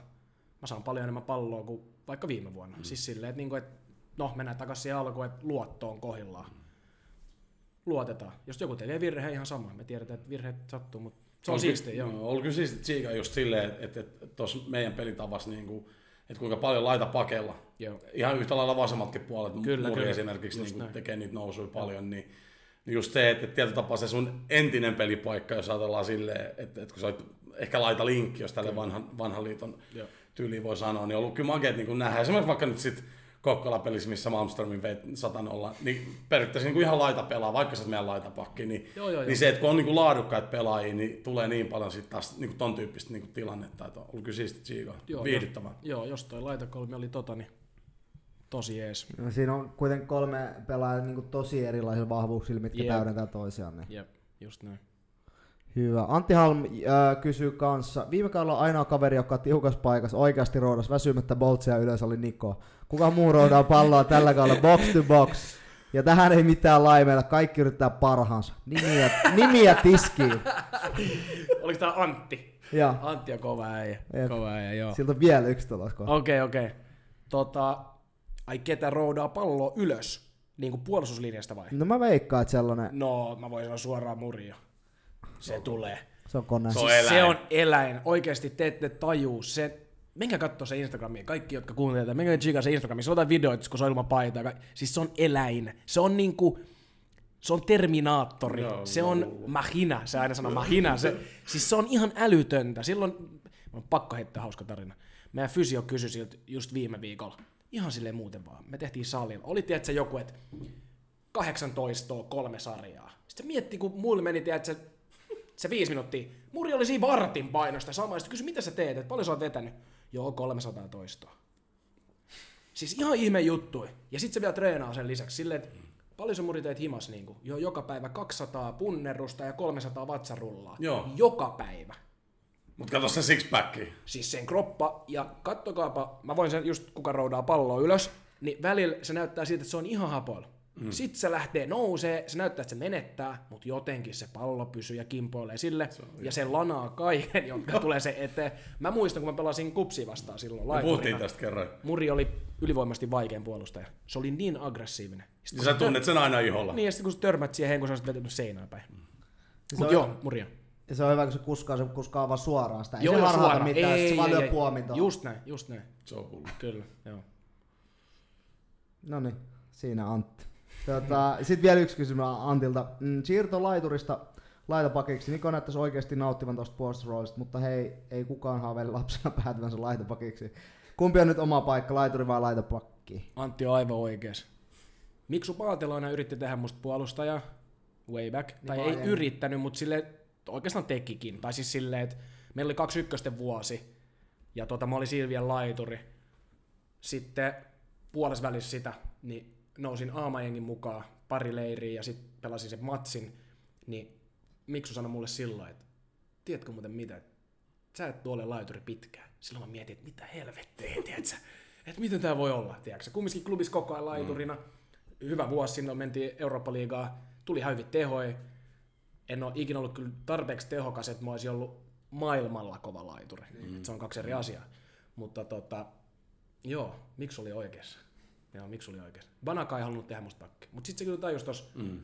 Mä saan paljon enemmän palloa kuin vaikka viime vuonna. Mm. Siis silleen, että, niin kuin, että no mennään takaisin siihen alkuun, että luotto on kohillaan. Luotetaan. Jos joku tekee virhe, ihan sama. Me tiedetään, että virheet sattuu, mutta se on siistiä, ky- joo. no, Oli kyllä siistiä tsiikaa just silleen, että, että tuossa meidän pelitavassa, niin kuin, että kuinka paljon laita pakella. joo. Ihan yhtä lailla vasemmatkin puolet, Kyllä, Muri kyllä. esimerkiksi Just niin kuin, näin. tekee niitä nousuja paljon, niin niin just se, että tietyllä tapaa se sun entinen pelipaikka, jos ajatellaan silleen, että, että kun sä ehkä laita linkki, jos tälle vanhan, vanhan liiton Joo. tyyliin voi sanoa, niin on ollut kyllä makeet niin nähdä. Esimerkiksi vaikka nyt sit Kokkola-pelissä, missä Malmströmin veit 100 niin periaatteessa niin kuin ihan laita pelaa, vaikka sä meidän laitapakki, niin, Joo, joo, niin joo. se, että kun on niin kuin laadukkaita pelaajia, niin tulee niin paljon sitten taas niin kuin ton tyyppistä niin kuin tilannetta, että on ollut kyllä siisti tsiikaa, Joo, viihdyttävää. Joo, jos toi laitakolmi oli tota, niin tosi jees. no, siinä on kuitenkin kolme pelaajaa niin tosi erilaisilla vahvuuksilla, mitkä Jep. täydentää toisiaan. Niin. Jep, just näin. Hyvä. Antti Halm äh, kysyy kanssa. Viime kaudella ainoa kaveri, joka tiukas paikassa oikeasti roudas väsymättä boltsia ylös oli Niko. Kuka muu roudaa palloa tällä kaudella box to box? Ja tähän ei mitään laimeilla, kaikki yrittää parhaansa. Nimiä, nimiä tiskiin. Oliko tää Antti? Ja Antti on kova äijä. Jep. Kova äijä, joo. siltä on vielä yksi tulos kohta. Okei, okei. Tota, ai ketä roudaa palloa ylös? Niin kuin puolustuslinjasta vai? No mä veikkaan, että sellainen, No, mä voin sanoa suoraan Murio. Se tulee. se on kone. Se on Siis eläin. se on eläin. Oikeasti te ette tajuu se. Menkää katsoa se Instagramia. Kaikki, jotka kuuntelevat, menkää chigaa se Instagramia. Se on jotain videoita, kun se on ilman paitaa. Siis se on eläin. Se on niinku... Se on Terminaattori. Joo, se on joo. Mahina. Se aina sanoo Mahina. Se, [laughs] siis se on ihan älytöntä. Silloin, on pakko heittää hauska tarina. Meidän fysio kysyi siltä just viime viikolla. Ihan silleen muuten vaan. Me tehtiin salilla. Oli tiedätkö joku, että 18 kolme sarjaa. Sitten mietti, kun mulle meni, tiedätkö, se viisi minuuttia. Muri oli siinä vartin painosta sama. Sitten kysyi, mitä sä teet, että paljon sä oot vetänyt? Joo, 300 toistoa. Siis ihan ihme juttu. Ja sitten se vielä treenaa sen lisäksi silleen, että paljon sä muri teet himas niin kuin, joo, joka päivä 200 punnerusta ja 300 vatsarullaa. Joo. Joka päivä. Mut kato se sixpacki. Siis sen kroppa, ja kattokaapa, mä voin sen just kuka roudaa palloa ylös, niin välillä se näyttää siltä, että se on ihan hapoilla. Mm. Sitten se lähtee nousee, se näyttää, että se menettää, mutta jotenkin se pallo pysyy ja kimpoilee sille, se ja se lanaa kaiken, jonka tulee se eteen. Mä muistan, kun mä pelasin kupsia vastaan silloin Me puhuttiin laiturina. tästä kerran. Muri oli ylivoimaisesti vaikein puolustaja. Se oli niin aggressiivinen. Sitten, Ja sä tunnet sen aina iholla. Niin, ja sitten kun sä törmät siihen, kun sä olisit vetänyt seinään päin. Se Mut on- joo, Muri on. Ja se on hyvä, kun se kuskaa, se kuskaa vaan suoraan sitä. Ei Joo, se harhaata suoraan. mitään, Ei, se vaan lyö ei. puomin tuohon. Just näin, just näin. Se on hullu. Kyllä, joo. No niin, siinä Antti. Tota, Sitten vielä yksi kysymys Antilta. Mm, siirto laiturista laitapakiksi. Niko näyttäisi oikeasti nauttivan tuosta puolustusroolista, mutta hei, ei kukaan haaveile lapsena [laughs] päätyvänsä laitapakiksi. Kumpi on nyt oma paikka, laituri vai laitapakki? Antti on aivan oikees. Miksu Paatelainen yritti tehdä musta puolustajaa way back. Niin tai ei yrittänyt, mutta sille oikeastaan tekikin. Tai siis silleen, että meillä oli kaksi ykkösten vuosi. Ja tota, mä olin siinä vielä laituri. Sitten puolessa välissä sitä, niin nousin aamajengin mukaan pari leiriä ja sitten pelasin sen matsin. Niin Miksu sanoi mulle silloin, että tiedätkö muuten mitä, sä et ole laituri pitkään. Silloin mä mietin, että mitä helvettiä, tiedätkö? Että miten tämä voi olla, tiedätkö? Kumminkin klubissa koko ajan laiturina. Hyvä vuosi, sinne mentiin Eurooppa-liigaa, tuli hyvin tehoja. En ole ikinä ollut kyllä tarpeeksi tehokas, että mä olisin ollut maailmalla kova laituri. Mm. Se on kaksi eri asiaa. Mutta tota, joo, miksi oli oikeassa? Joo, miksi oli oikeassa? Banaka ei halunnut tehdä musta pakki. Mutta sitten se kyllä tajus tossa, Mm.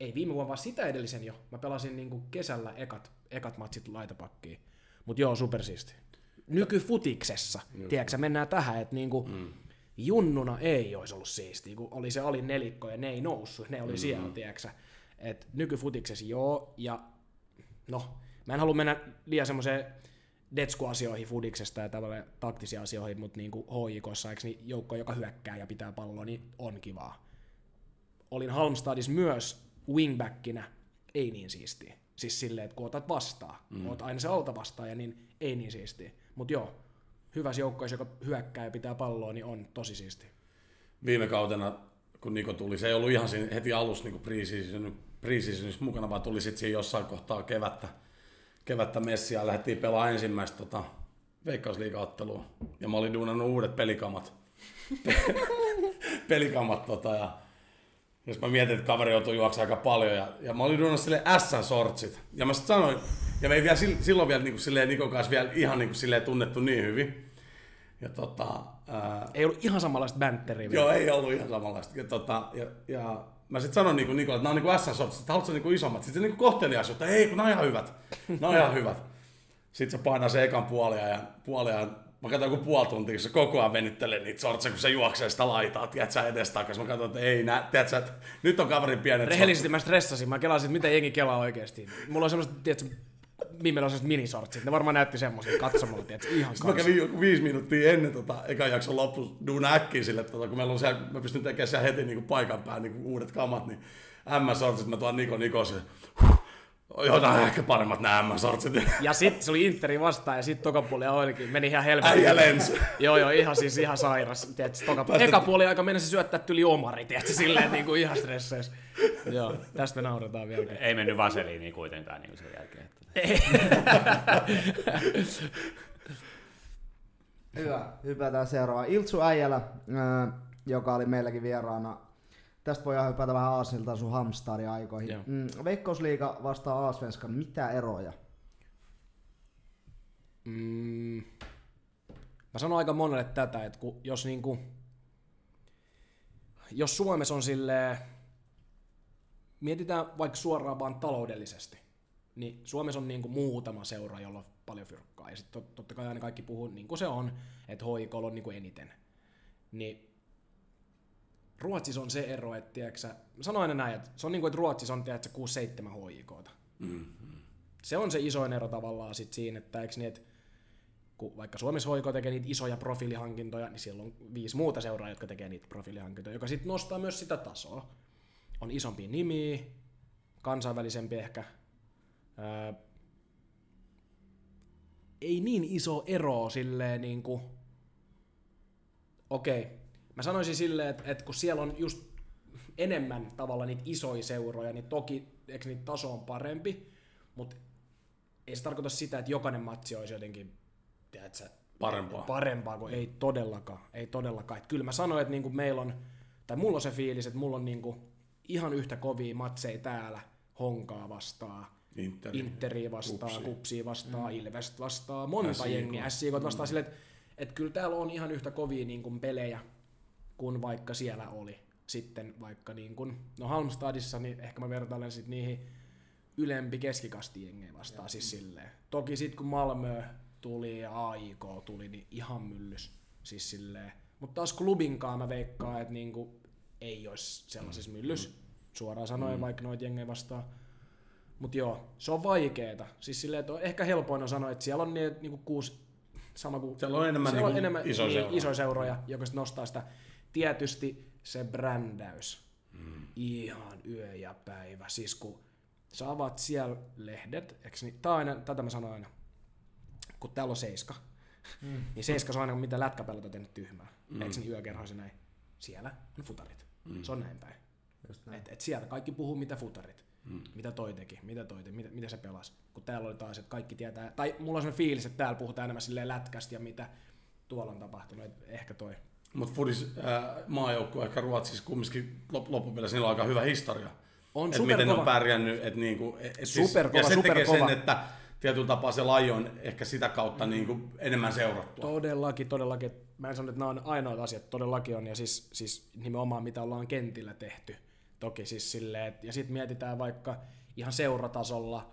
ei viime vuonna, vaan sitä edellisen jo. Mä pelasin niinku kesällä ekat, ekat matsit laitapakkiin. Mut joo, supersiisti. Nykyfutiksessa, tiedätkö, sä, mennään tähän, että niinku, mm. junnuna ei olisi ollut siistiä, kun oli se alin nelikko ja ne ei noussut, ne oli mm. siellä, tiedätkö. Et nykyfutiksessa joo, ja no, mä en halua mennä liian semmoiseen detsku-asioihin fudiksesta ja tavallaan taktisia asioihin, mutta niinku HJKssa, eikö niin joukko, joka hyökkää ja pitää palloa, niin on kivaa olin Halmstadissa myös wingbackinä, ei niin siistiä. Siis silleen, että kun otat vastaan, mm. oot aina se alta vastaaja, niin ei niin siistiä. Mutta joo, hyvässä joukkoissa, joka hyökkää ja pitää palloa, niin on tosi siistiä. Viime kautena, kun Niko tuli, se ei ollut ihan siinä heti alussa niin pre-season, pre-seasonissa mukana, vaan tuli sitten siinä jossain kohtaa kevättä, kevättä messiä ja lähdettiin pelaamaan ensimmäistä tota, veikkausliigaottelua. Ja mä olin duunannut uudet pelikamat. [laughs] pelikamat tota, ja jos mä mietin, että kaveri joutui juoksemaan aika paljon ja, ja mä olin duunannut sille S-sortsit. Ja mä sit sanoin, ja me ei vielä sil- silloin vielä niin kuin, silleen, Nikon kanssa vielä ihan niin kuin, silleen, tunnettu niin hyvin. Ja tota, ää, Ei ollut ihan samanlaista bänteriä. vielä. Joo, ei ollut ihan samanlaista. Ja, tota, ja, ja mä sitten sanoin niinku Nikolle, että nämä on niinku S-sortsit, että haluatko niinku isommat? Sitten se niinku kohtelias, että ei, kun nämä on ihan hyvät. Nämä on ihan hyvät. Sitten se painaa se ekan puolia ja puolia. Mä katsoin joku puoli tuntia, kun se koko ajan venittelee niitä sortseja, kun se juoksee sitä laitaa, tiedät sä edes takas. Mä katsoin, että ei nää, tiedät sä, että nyt on kaverin pienet Rehellisesti mä stressasin. Mä kelasin, että mitä jengi kelaa oikeesti. Mulla on semmoista, tiedätkö, Sellaiset minisortsit. Ne varmaan näytti semmoisia katsomalla, tiedätkö, ihan Sitten mä kanssa. kävin joku viisi minuuttia ennen tota, ekan jakson loppu duuna äkkiä sille, tota, kun meillä on siellä, mä pystyn tekemään siellä heti niin paikan päällä niin uudet kamat, niin M-sortsit mä tuon Niko Niko se, on ehkä paremmat nämä M-sortsit. Ja sitten se oli Interi vastaan ja sitten toka puoli olikin. Meni ihan helvetin. Äijä lensi. Joo, joo, ihan siis ihan sairas. Tiedätkö, toka, eka puoli aika mennä se syöttää tyli omari, tiedätkö, silleen niin kuin ihan stresseis. Joo, tästä me nauretaan vieläkin. Ei mennyt vaseliiniin kuitenkaan niin sen jälkeen. Että. Hyvä, hypätään seuraavaan. Iltsu Äijälä, ää, joka oli meilläkin vieraana. Tästä voi hypätä vähän Aasilta sun Hamstari-aikoihin. Joo. Mm, Veikkausliiga vastaa Aasvenskan, mitä eroja? Mm, mä sanon aika monelle tätä, että kun, jos niinku, jos Suomessa on silleen, mietitään vaikka suoraan vaan taloudellisesti, niin Suomessa on niinku muutama seura, jolla on paljon fyrkkaa. Ja sitten tot, totta kai aina kaikki puhuu niin kuin se on, että hoikolla on niinku eniten. Niin Ruotsissa on se ero, että tiedätkö, sä- mä sanon aina näin, että se on niin kuin, että Ruotsissa on tiedätkö, 6-7 HJKta. Mm. Se on se isoin ero tavallaan sit siinä, että eikö niin, että kun vaikka Suomessa HJK tekee niitä isoja profiilihankintoja, niin siellä on viisi muuta seuraa, jotka tekee niitä profiilihankintoja, joka sitten nostaa myös sitä tasoa. On isompia nimiä, kansainvälisempi ehkä. Ää, ei niin iso ero silleen niin kuin, okei, mä sanoisin silleen, että, että kun siellä on just enemmän tavalla niitä isoja seuroja, niin toki eikö niitä taso on parempi, mutta ei se tarkoita sitä, että jokainen matsi olisi jotenkin tiedätkö, Parempaa. parempaa, kun ei todellakaan. Ei todellakaan. Et kyllä mä sanoin, että niinku meillä on, tai mulla on se fiilis, että mulla on niinku ihan yhtä kovia matseja täällä Honkaa vastaan, Interi. Interi vastaan, Kupsi. Kupsia vastaan, mm. Ilvest vastaan, monta SJK. jengiä, SJK vastaan mm. silleen, että et kyllä täällä on ihan yhtä kovia niin kuin pelejä kuin vaikka siellä oli. Sitten vaikka niin kuin, no Halmstadissa, niin ehkä mä vertailen sit niihin ylempi keskikasti jengejä vastaan siis silleen. Toki sit kun Malmö tuli ja AIK tuli, niin ihan myllys. Siis silleen. Mutta taas klubinkaan mä veikkaan, että niinku ei olisi sellaisessa myllys. Suoraan sanoen mm. vaikka noita jengejä vastaan. Mutta joo, se on vaikeeta. Siis silleen, että on ehkä helpoin on sanoa, että siellä on niitä niinku kuusi, sama kuin... Siellä on enemmän siellä on niinku enemmän isoja niin, seuroja. isoja seuroja, joka sit nostaa sitä. Tietysti se brändäys. Mm. Ihan yö ja päivä. Siis kun sä avaat siellä lehdet, eikö niin, tää aina, tätä mä sanon aina, kun täällä on seiska, mm. niin seiska se on aina mitä lätkäpelot on tehnyt tyhmää. Mm. Eikö niin yökerhoissa näin? Siellä on futarit. Mm. Se on näin päin. Näin. Et, et siellä kaikki puhuu mitä futarit. Mm. Mitä toi teki, mitä toi teki, mitä, mitä se pelasi. Kun täällä oli taas, että kaikki tietää, tai mulla on sellainen fiilis, että täällä puhutaan enemmän silleen lätkästä ja mitä tuolla on tapahtunut, et ehkä toi. Mutta Fudis äh, maajoukkue ehkä Ruotsissa kumminkin lop, loppupeleissä niillä on aika hyvä historia. On et miten ne on pärjännyt. Et niinku, et, et Superkova, ja se tekee superkova. sen, että tietyllä tapaa se laji on ehkä sitä kautta mm. niinku enemmän seurattua. Todellakin, todellakin. Mä en sano, että nämä on ainoat asiat, todellakin on, ja siis, siis nimenomaan mitä ollaan kentillä tehty. Toki siis silleen, et, ja sitten mietitään vaikka ihan seuratasolla,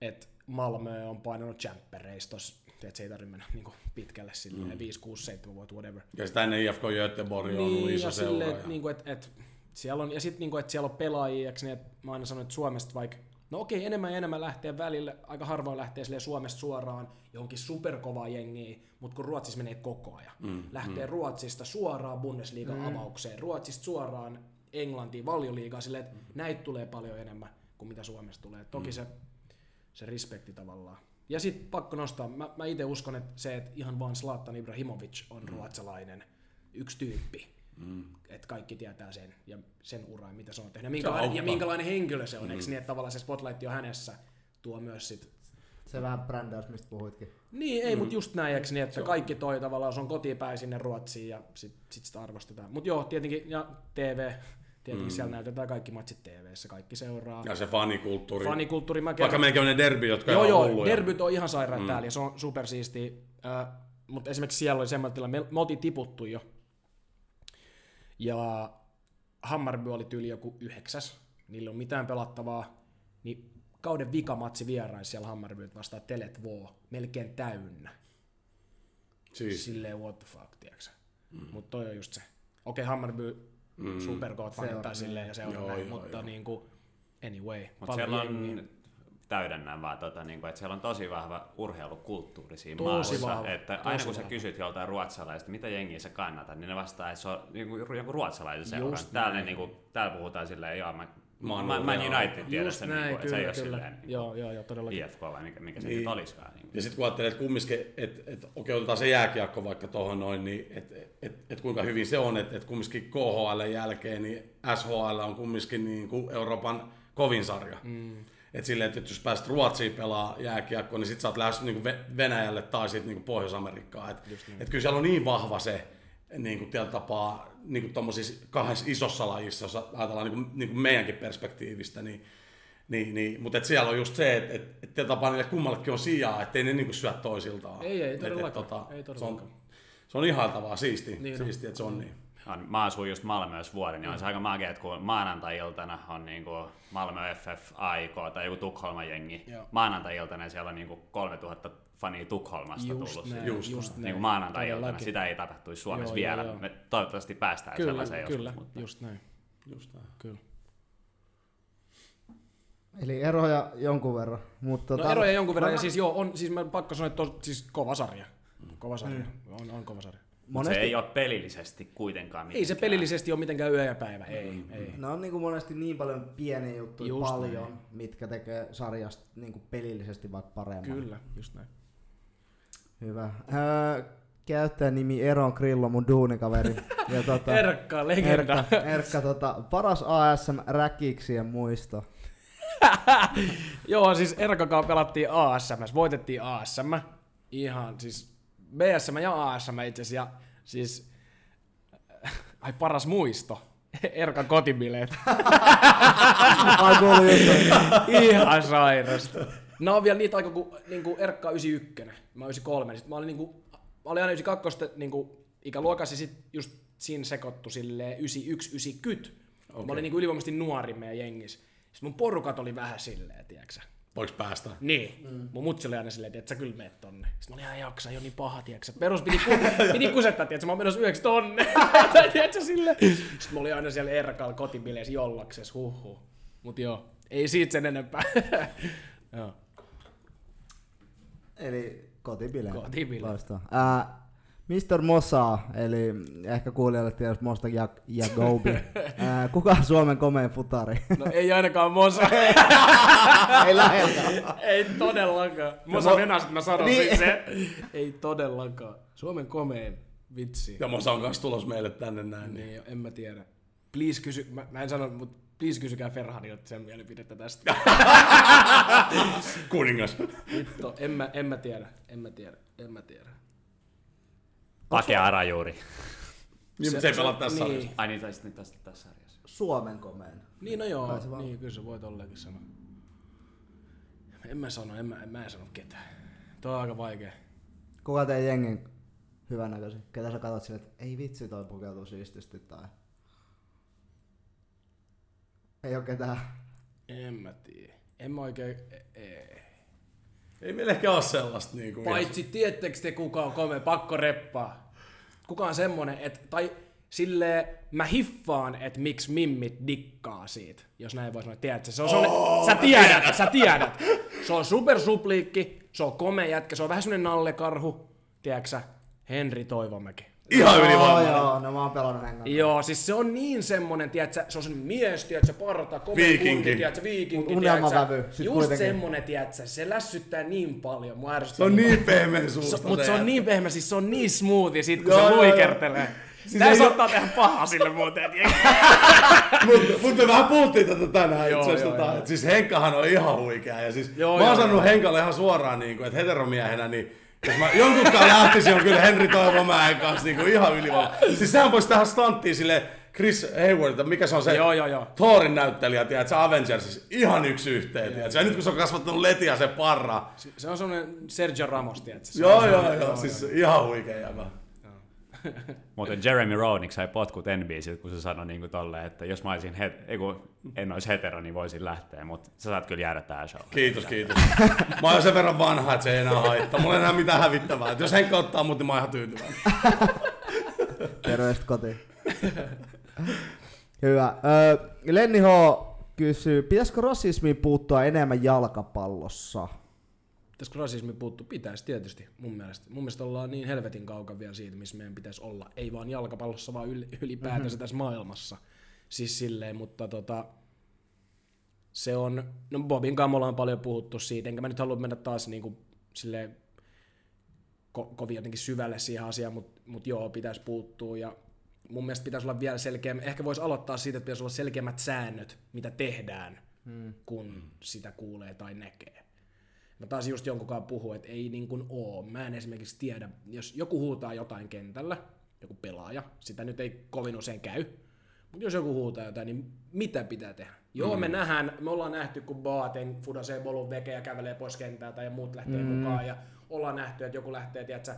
että Malmö on painanut champereissa tossa, että se ei tarvitse mennä [laughs] niin pitkälle silleen, mm. 5, 6, 7 vuotta, whatever. Ja sitä ennen IFK Göteborg on ollut iso ja seura. ja- että niinku, et, et, siellä on, ja sitten niinku, että siellä on pelaajia, eikö niin, että mä aina sanon, että Suomesta vaikka, no okei, enemmän ja enemmän lähtee välillä, aika harvoin lähtee silleen Suomesta suoraan johonkin superkovaa jengiä, mutta kun Ruotsissa menee koko ajan. Mm, lähtee mm. Ruotsista suoraan Bundesliigan mm. avaukseen, Ruotsista suoraan Englantiin, valioliigaan, silleen, että mm. näitä tulee paljon enemmän kuin mitä Suomesta tulee. Toki mm. se, se respekti tavallaan. Ja sitten pakko nostaa, mä, mä itse uskon, että se, että ihan vaan Zlatan Ibrahimovic on mm. ruotsalainen yksi tyyppi, mm. että kaikki tietää sen ja sen uran, mitä se on tehnyt. Ja minkälainen, ja minkälainen henkilö se on, mm. eikö niin, että tavallaan se spotlight on hänessä, tuo myös sit Se vähän brändäys, mistä puhuitkin. niin, ei, mm. mutta just näin, eikö niin, että kaikki toi tavallaan, se on kotipäin sinne Ruotsiin ja sit, sit sitä arvostetaan. Mutta joo, tietenkin, ja TV, tietenkin mm. siellä näytetään kaikki matsit TVssä, kaikki seuraa. ja se fanikulttuuri. Fanikulttuuri, mä Vaikka meilläkin on ne derby, jotka Joo, on joo, hulluja. derbyt on ihan sairaan mm. täällä ja se on supersiistiä. Äh, mutta esimerkiksi siellä oli semmoinen tilanne, me, me oltiin tiputtu jo. Ja Hammarby oli tyyli joku yhdeksäs, niillä ole mitään pelattavaa. Niin kauden vikamatsi vieraissa siellä Hammarby vastaan Telet Voo, melkein täynnä. Siis. Silleen what the fuck, tiiäksä. Mm. Mutta toi on just se. Okei, okay, Hammarby mm. superkoot fanittaa Seura, silleen ja seuraa Joo, näin, joo, mutta joo. niinku, anyway, Mutta paljon siellä jengiä. on, täydennän vaan, tota, niin kuin, että siellä on tosi vahva urheilukulttuuri siinä Tosi maassa. vahva, Että tosi aina kun sä vahva. kysyt joltain ruotsalaisesta, mitä jengiä sä kannatat, niin ne vastaa, että se on joku, joku ruotsalaisen seura. Täällä, niin kuin, täällä puhutaan silleen, joo, mä, Oon mä, ollut, United näin, niin kuin, että se ei kyllä, ole kyllä. silleen niin Joo, joo, joo, todellakin. IFK vai mikä, mikä se Niin. nyt olisikaan. Niin Ja sitten kun ajattelee, että kumminkin, että et, okei, otetaan se jääkiekko vaikka tuohon noin, niin että et, et kuinka hyvin se on, että et kumminkin KHL jälkeen, niin SHL on kumminkin niin kuin Euroopan kovin sarja. Mm. Et silleen, että jos pääset Ruotsiin pelaa jääkiekko, niin sit sä oot lähes niin Venäjälle tai sitten niin Pohjois-Amerikkaan. Et, et kyllä siellä on niin vahva se, niin kuin tällä tapaa, niin kuin tommosissa kahdessa isossa lajissa, jos ajatellaan niin kuin, niin kuin meidänkin perspektiivistä, niin niin, niin, mutta et siellä on just se, että et, et tällä tapaa niille kummallekin on sijaa, ettei ne niinku syö toisiltaan. Ei, ei Et- et todellakaan, tota, ei se, on, todellakaan. se on ihailtavaa, siisti, Niin niin siisti että se on niin. on, mä asun just Malmössä vuoden, niin on se aika magea, että kun maanantai-iltana on niinku Malmö FF AIK tai joku Tukholman jengi, maanantai-iltana siellä on niinku 3000 fania Tukholmasta Just tullut. näin, just just niin näin. kuin maanantai-iltana, sitä ei tapahtuisi Suomessa Joo, vielä. joo, joo. Me toivottavasti päästään Kyllä, sellaiseen kyllä, joskus. Mutta just näin, Just näin. kyllä. Eli eroja jonkun verran. Mutta No tota- eroja jonkun verran, ja siis joo, on, siis mä pakko sanoa, että tos, siis kova sarja. Kova sarja, Mm. on, on kova sarja. Monesti... se ei ole pelillisesti kuitenkaan Ei se mitenkään. pelillisesti ole mitenkään yö ja päivä, ei, ei. Ne on niinku monesti niin paljon pieniä juttuja Just paljon, näin. mitkä tekee sarjasta niinku pelillisesti vaikka paremman. Kyllä, just näin. Hyvä. Öö, käyttäjänimi Eron Grillo, mun duunikaveri. [laughs] Ja tota, Erkka, legenda. Erkka, Erkka tota, paras ASM räkiksien muisto. [laughs] Joo, siis Erkakaan pelattiin ASM, voitettiin ASM. Ihan siis BSM ja ASM itse asiassa. Ja siis, [laughs] ai paras muisto. Erkan kotibileet. Ai. Ihan sairasta. No on vielä niitä aika kuin niinku Erkka on 91, mä oon 93. Sitten mä olin, niinku, mä olin aina 92 niinku, ikäluokassa ja sit just siinä sekoittu silleen 91, 90. Okay. Mä olin niinku ylivoimaisesti nuori meidän jengissä. Sitten mun porukat oli vähän silleen, tiedätkö Voiko päästä? Niin. Mm. Mun mutsi oli aina silleen, että sä kyllä meet tonne. Sitten mä olin ihan jaksa, jo niin paha, tiedätkö Perus piti, ku, [laughs] piti kusettaa, tiedätkö mä oon menossa yöksi tonne. [laughs] tiedätkö sille. Sitten mä olin aina siellä Erkalla kotibileissä jollaksessa, huhhuh. Mut joo, ei siitä sen enempää. [laughs] joo. Eli kotibileet. Kotibileet. Loistavaa. Mr. Mossa, eli ehkä kuulijalle tiedät Mosta ja, ja Gobi. [laughs] Ää, kuka on Suomen komein futari? No ei ainakaan Mosa. [laughs] Ei läheltä. ei todellakaan. Mosa mo- venäs, että mä sanoin Niin. niin. se. ei todellakaan. Suomen komein. Vitsi. Ja Mosa on kanssa tulos meille tänne näin. Niin. Niin, en mä tiedä. Please kysy, mä, mä en sano, mutta please kysykää Ferhanilta sen mielipidettä tästä. [laughs] Kuningas. Vittu, en mä, en mä tiedä, en mä tiedä, en mä tiedä. Pake Arajuuri. Niin, mutta se ei pelaa tässä niin. sarjassa. Ai niin, tai sitten tässä, tässä sarjassa. Suomen komein. Niin, no joo, se vaan- niin, kyllä sä voit olleekin sanoa. En mä sano, en mä, en, mä en sano ketään. Tuo on aika vaikea. Kuka teidän jengin hyvännäköisin? Ketä sä katsot silleen, että ei vitsi toi pukeutuu siististi tai... Ei oo ketään. En mä tiedä. En mä oikein, e- ei. Ei meillä ehkä ole sellaista niin kuin Paitsi tiettekö te kuka on komea, pakko reppaa. Kuka on semmonen, että, tai silleen mä hiffaan, että miksi mimmit dikkaa siitä, jos näin voi sanoa. Tiedätkö, se on oh, sä tiedät, sä tiedät. Se on supersupliikki, se on komea jätkä, se on vähän semmonen nallekarhu, tiedätkö sä, Henri Toivomäki. Ihan Joo, ylivoimainen. joo, no mä oon pelannut kanssa. Joo, siis se on niin semmonen, tiedätkö, se on semmonen mies, tiedätkö, parta, komea Viikinki. kundi, tiedätkö, viikinki, unelmavävy, sit just kuitenkin. semmonen, tiedätkö, se lässyttää niin paljon, mua ärsyttää Se on niin pehmeä suusta. So, mutta se on niin pehmeä, siis se on niin smoothie sit, kun Joo, se joo, luikertelee. Siis Tää saattaa tehdä pahaa sille muuten. [laughs] Mutta mut me vähän puhuttiin tätä tänään Joo, itse asiassa. joo, Tota, joo. siis Henkkahan on ihan huikea. Ja siis Joo, mä oon joo, sanonut joo. Henkalle ihan suoraan, niin kuin, että heteromiehenä, niin jos mä jonkunkaan lähtisin, on kyllä Henri Toivomäen kanssa niin kuin ihan ylivoima. Siis sehän voisi tehdä stanttia sille Chris Hayward, mikä se on se Joo, joo, joo. Thorin näyttelijä, tiedät, se Avengersissa, ihan yksi yhteen, tiedät. Ja nyt kun se on kasvattanut letiä se parra, Se on semmonen Sergio Ramos, tiedätkö? Se joo, joo, semmonen- joo, siis ihan huikea jäbä. Muuten Jeremy Roenick sai potkut NBCiltä, kun se sanoi niin kuin tolleen, että jos mä olisin het- ei, kun en olisi hetero, niin voisin lähteä, mutta sä saat kyllä jäädä tähän show. Kiitos, kiitos. Mä oon sen verran vanha, että se ei enää haittaa. Mulla ei enää mitään hävittävää. Et jos Henkka ottaa mut, niin mä oon ihan tyytyväinen. Terveistä kotiin. Hyvä. Öö, Lenni H. kysyy, pitäisikö rasismiin puuttua enemmän jalkapallossa? Pitäisikö rasismi puuttu? Pitäisi tietysti mun mielestä. Mun mielestä ollaan niin helvetin kaukan vielä siitä, missä meidän pitäisi olla. Ei vaan jalkapallossa, vaan yl- ylipäätänsä mm-hmm. tässä maailmassa. Siis silleen, mutta tota, se on, no Bobin kanssa me ollaan paljon puhuttu siitä, enkä mä nyt halua mennä taas niinku silleen ko- kovin jotenkin syvälle siihen asiaan, mutta mut joo, pitäisi puuttua ja mun mielestä pitäisi olla vielä selkeä, ehkä voisi aloittaa siitä, että pitäisi olla selkeämmät säännöt, mitä tehdään, hmm. kun sitä kuulee tai näkee. Mä taas just jonkunkaan puhuu, että ei niin kuin oo. Mä en esimerkiksi tiedä, jos joku huutaa jotain kentällä, joku pelaaja, sitä nyt ei kovin usein käy, mutta jos joku huutaa jotain, niin mitä pitää tehdä? Joo, mm. me nähdään, me ollaan nähty, kun Boateng fudasee bolun veke ja kävelee pois kentältä ja muut lähtee mm. mukaan, ja ollaan nähty, että joku lähtee, tiedätkö,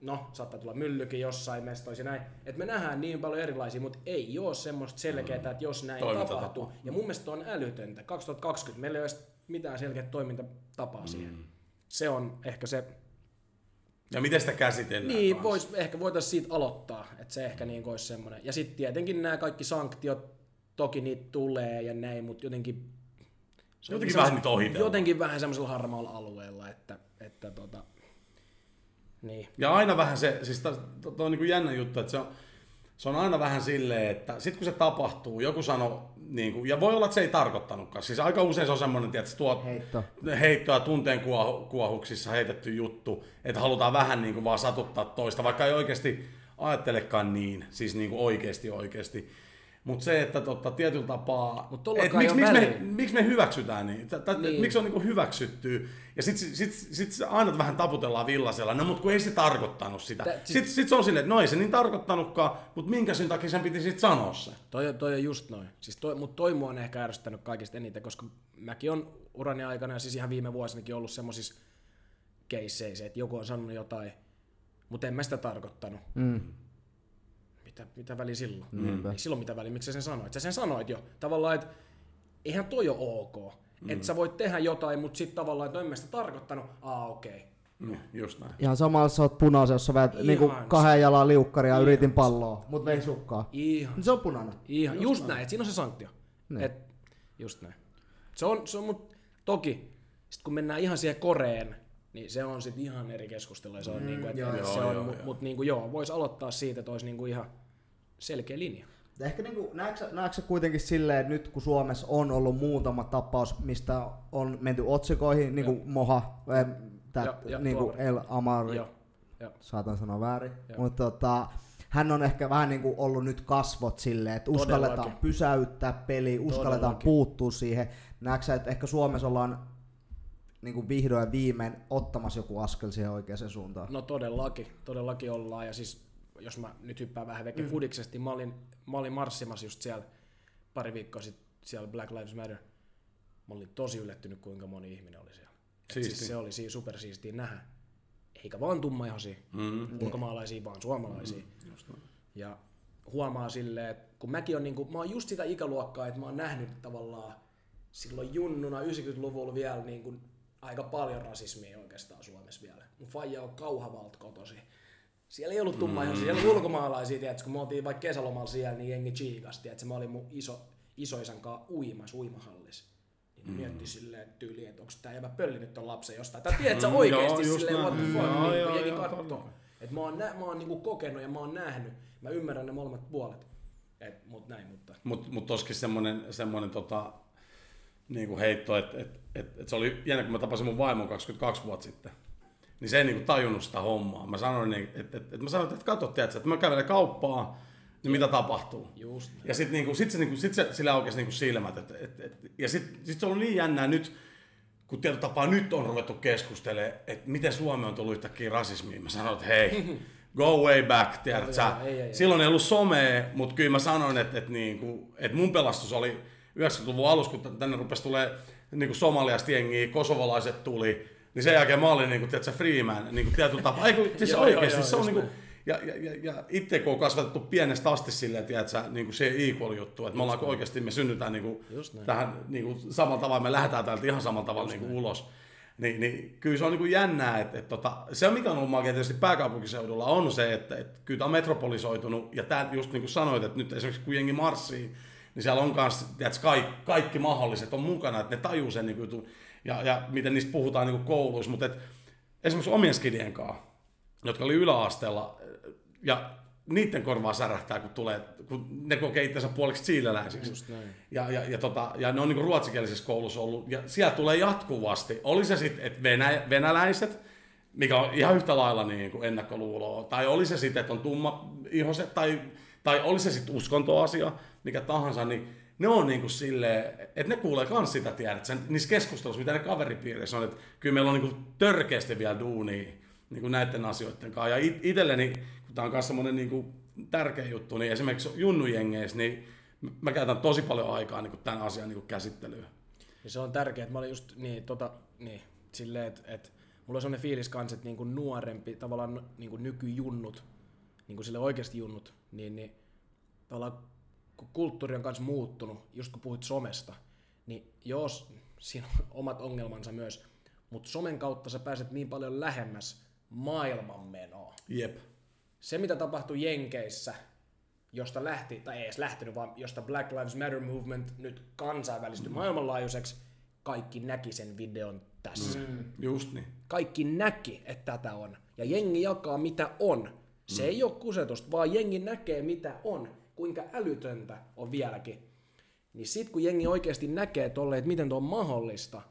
no, saattaa tulla myllykin jossain mestoissa ja näin. Että me nähdään niin paljon erilaisia, mutta ei ole semmoista selkeää, että jos näin tapahtuu. Ja mun mielestä on älytöntä. 2020 meillä ei ole mitään selkeää toimintatapaa siihen. Se on ehkä se Ja miten sitä käsitellään niin, kanssa? vois, ehkä voitaisiin siitä aloittaa, että se ehkä niin olisi semmoinen. Ja sitten tietenkin nämä kaikki sanktiot, toki niitä tulee ja näin, mutta jotenkin... se Jotenkin vähän niitä ohitellaan. Jotenkin vähän semmoisella harmaalla alueella, että, että tota, niin. Ja aina vähän se, siis tuo on niin kuin jännä juttu, että se on, se on aina vähän silleen, että sit kun se tapahtuu, joku sanoo, niin kuin, ja voi olla, että se ei tarkoittanutkaan. Siis aika usein se on semmoinen, että tuo Heitto. heittoa tunteen kuohu- kuohuksissa heitetty juttu, että halutaan vähän niin kuin vaan satuttaa toista, vaikka ei oikeasti ajattelekaan niin, siis niin kuin oikeasti oikeasti. Mutta se, että totta, tietyllä tapaa, Mut et miksi, miksi, me, miksi me hyväksytään niin? Tä, Niin. Miksi se on niin kuin hyväksytty? Ja sitten sit, sit, sit aina vähän taputellaan villasella, no mutta kun ei se tarkoittanut sitä. Tä- siis- Sitten sit se on silleen, että no ei se niin tarkoittanutkaan, mutta minkä syyn takia sen piti sitten sanoa se? Toi, toi on just noin. Siis toi, mutta toi mua on ehkä ärsyttänyt kaikista eniten, koska mäkin on urani aikana ja siis ihan viime vuosinakin ollut semmoisissa keisseissä, että joku on sanonut jotain, mutta en mä sitä tarkoittanut. Mm. Mitä, mitä väliä silloin? Niinpä. Ei silloin mitä väliä, miksi sä sen sanoit? Sä sen sanoit jo. Tavallaan, että eihän toi ole ok. Mm. Että sä voit tehdä jotain, mutta sitten tavallaan, että no en mä sitä tarkoittanut. Aa, okei. Okay. Mm, just näin. Ihan samalla sä oot punaisen, jos sä Ihan niinku kahden jalan liukkaria ja Ihan yritin palloa, mut vei sukkaa. Ihan, Niin se on punainen. ihan just, just näin. Et siinä on se sanktio. Niin. Et, just näin. Se on, se on mut, toki, sit kun mennään ihan siihen koreen, niin se on sitten ihan eri keskustelu. Ja se on, mm, niinku, et, joo, et joo, se on, joo, mut, joo. mut niinku, joo, vois aloittaa siitä, että olisi niinku ihan selkeä linja. Ehkä niinku, näetkö, kuitenkin silleen, että nyt kun Suomessa on ollut muutama tapaus, mistä on menty otsikoihin, niin kuin Moha, em, tää, Joo, joo, niin kuin. El Amari, Joo, joo. saatan sanoa väärin, Joo. mutta tota, hän on ehkä vähän niin kuin ollut nyt kasvot silleen, että uskalletaan Todellakin. pysäyttää pysäyttää peli, uskalletaan Todellakin. puuttua siihen. Näetkö että ehkä Suomessa ollaan niin kuin vihdoin ja viimein ottamassa joku askel siihen oikeaan suuntaan? No todellakin, todellakin ollaan. Ja siis, jos mä nyt hyppään vähän veke mm. fudiksesta, niin mä olin, mä olin marssimassa just siellä pari viikkoa sitten siellä Black Lives Matter. Mä olin tosi yllättynyt, kuinka moni ihminen oli siellä. Siis se oli siinä supersiistiä nähdä. Eikä vaan tummaihoisia, Mm. ulkomaalaisia, vaan suomalaisia. Ja huomaa silleen, että kun mäkin on, niinku, mä oon just sitä ikäluokkaa, että mä oon nähnyt tavallaan silloin junnuna 90-luvulla vielä niinku aika paljon rasismia oikeastaan Suomessa vielä. Mun faija on kauhavalta kotosi. Siellä ei ollut tummaihoisia, siellä oli ulkomaalaisia, tiedätkö, kun me oltiin vaikka kesälomalla siellä, niin jengi chiikasti, että mä olin mun iso, isoisän kanssa uimassa uimahallissa. Niin mm. mietti silleen tyyliin, että onko tää jäbä pöllinyt ton lapsen jostain. Tai tiedätkö Mm, oikeesti joo, silleen, what the fuck, Mm, joo, niin, joo, jengi kattoo. todellakin. Et mä oon, nä- mä oon niinku kokenut ja mä oon nähnyt. Mä ymmärrän ne molemmat puolet. Et, mut näin, mutta... Mutta mut toskin semmonen, semmonen tota, niinku heitto, että et, et, et se oli jännä, kun mä tapasin mun vaimon 22 vuotta sitten. Niin se ei niinku tajunnut sitä hommaa. Mä sanoin, niin, että et, et mä sanoin, että katso, tiedätkö, että mä kävelen kauppaan, niin mitä tapahtuu. Just. Ja sitten niinku, sit se, niinku, sit se, sillä aukesi niinku silmät. Et, et, et, ja sitten sit se on niin jännää nyt, kun tietyllä tapaa nyt on ruvettu keskustelemaan, että miten Suomi on tullut yhtäkkiä rasismiin. Mä sanoin, että hei, [laughs] go way back, tiedät sä. Joo, ei, ei, ei. Silloin ei ollut somea, mutta kyllä mä sanoin, että, että, niinku, että mun pelastus oli 90-luvun alussa, kun tänne rupesi tulee niinku somaliasta jengiä, kosovolaiset tuli, niin sen jälkeen mä olin niinku, tiedätkö, freeman, niinku tietyllä tapaa. Ei, kun, [laughs] siis Joo, oikeasti, joo, se on just niinku, näin. ja, ja, ja, ja itse kun on kasvatettu pienestä asti silleen, tiedätkö, niin kuin se equal juttu, että me ollaan oikeasti, me synnytään niin kuin, tähän niin kuin, samalla tavalla, me lähdetään täältä ihan samalla tavalla niin kuin, ulos. Niin, niin, kyllä se on niin kuin jännää, että, että, että se mikä on ollut magia tietysti pääkaupunkiseudulla on se, että, että kyllä tämä on metropolisoitunut ja tämä just niin kuin sanoit, että nyt esimerkiksi kun jengi marssii, niin siellä on tiedätkö, kaikki, kaikki mahdolliset on mukana, että ne tajuu sen niin kuin, ja, ja miten niistä puhutaan niin kouluissa, mutta et, esimerkiksi omien skidien kanssa, jotka oli yläasteella, ja niiden korvaa särähtää, kun, tulee, kun ne kokee itsensä puoliksi siileläisiksi. Ja, ja, ja, tota, ja ne on niin ruotsikielisessä koulussa ollut, ja siellä tulee jatkuvasti, oli se sitten, että venä, venäläiset, mikä on ihan yhtä lailla niin kuin ennakkoluuloa, tai oli se sitten, että on tumma ihoset, tai, tai oli se sitten uskontoasia, mikä tahansa, niin ne on niin kuin silleen, että ne kuulee kans sitä, tiedät, sen, niissä keskusteluissa, mitä ne kaveripiireissä on, että kyllä meillä on niin kuin törkeästi vielä duunia niin kuin näiden asioiden kanssa. Ja it, itselleni, kun tämä on myös semmoinen niin kuin tärkeä juttu, niin esimerkiksi junnujengeissä, niin mä käytän tosi paljon aikaa niin kuin tämän asian niin kuin käsittelyyn. Ja se on tärkeää, että mä olin just niin, tota, niin silleen, että, että mulla on sellainen fiilis kans, että niinku nuorempi, tavallaan niinku nykyjunnut, niinku sille oikeasti junnut, niin, niin tavallaan kun kulttuuri on kanssa muuttunut, just kun puhuit somesta, niin jos siinä on omat ongelmansa myös, mutta somen kautta sä pääset niin paljon lähemmäs maailmanmenoa. Jep. Se, mitä tapahtui Jenkeissä, josta lähti, tai ei edes lähtenyt, vaan josta Black Lives Matter movement nyt kansainvälistyi mm. maailmanlaajuiseksi, kaikki näki sen videon tässä. Mm. Just niin. Kaikki näki, että tätä on. Ja jengi jakaa mitä on. Se mm. ei ole kusetusta, vaan jengi näkee mitä on. Kuinka älytöntä on vieläkin. Niin sit kun jengi oikeasti näkee tolle, että miten tuo on mahdollista,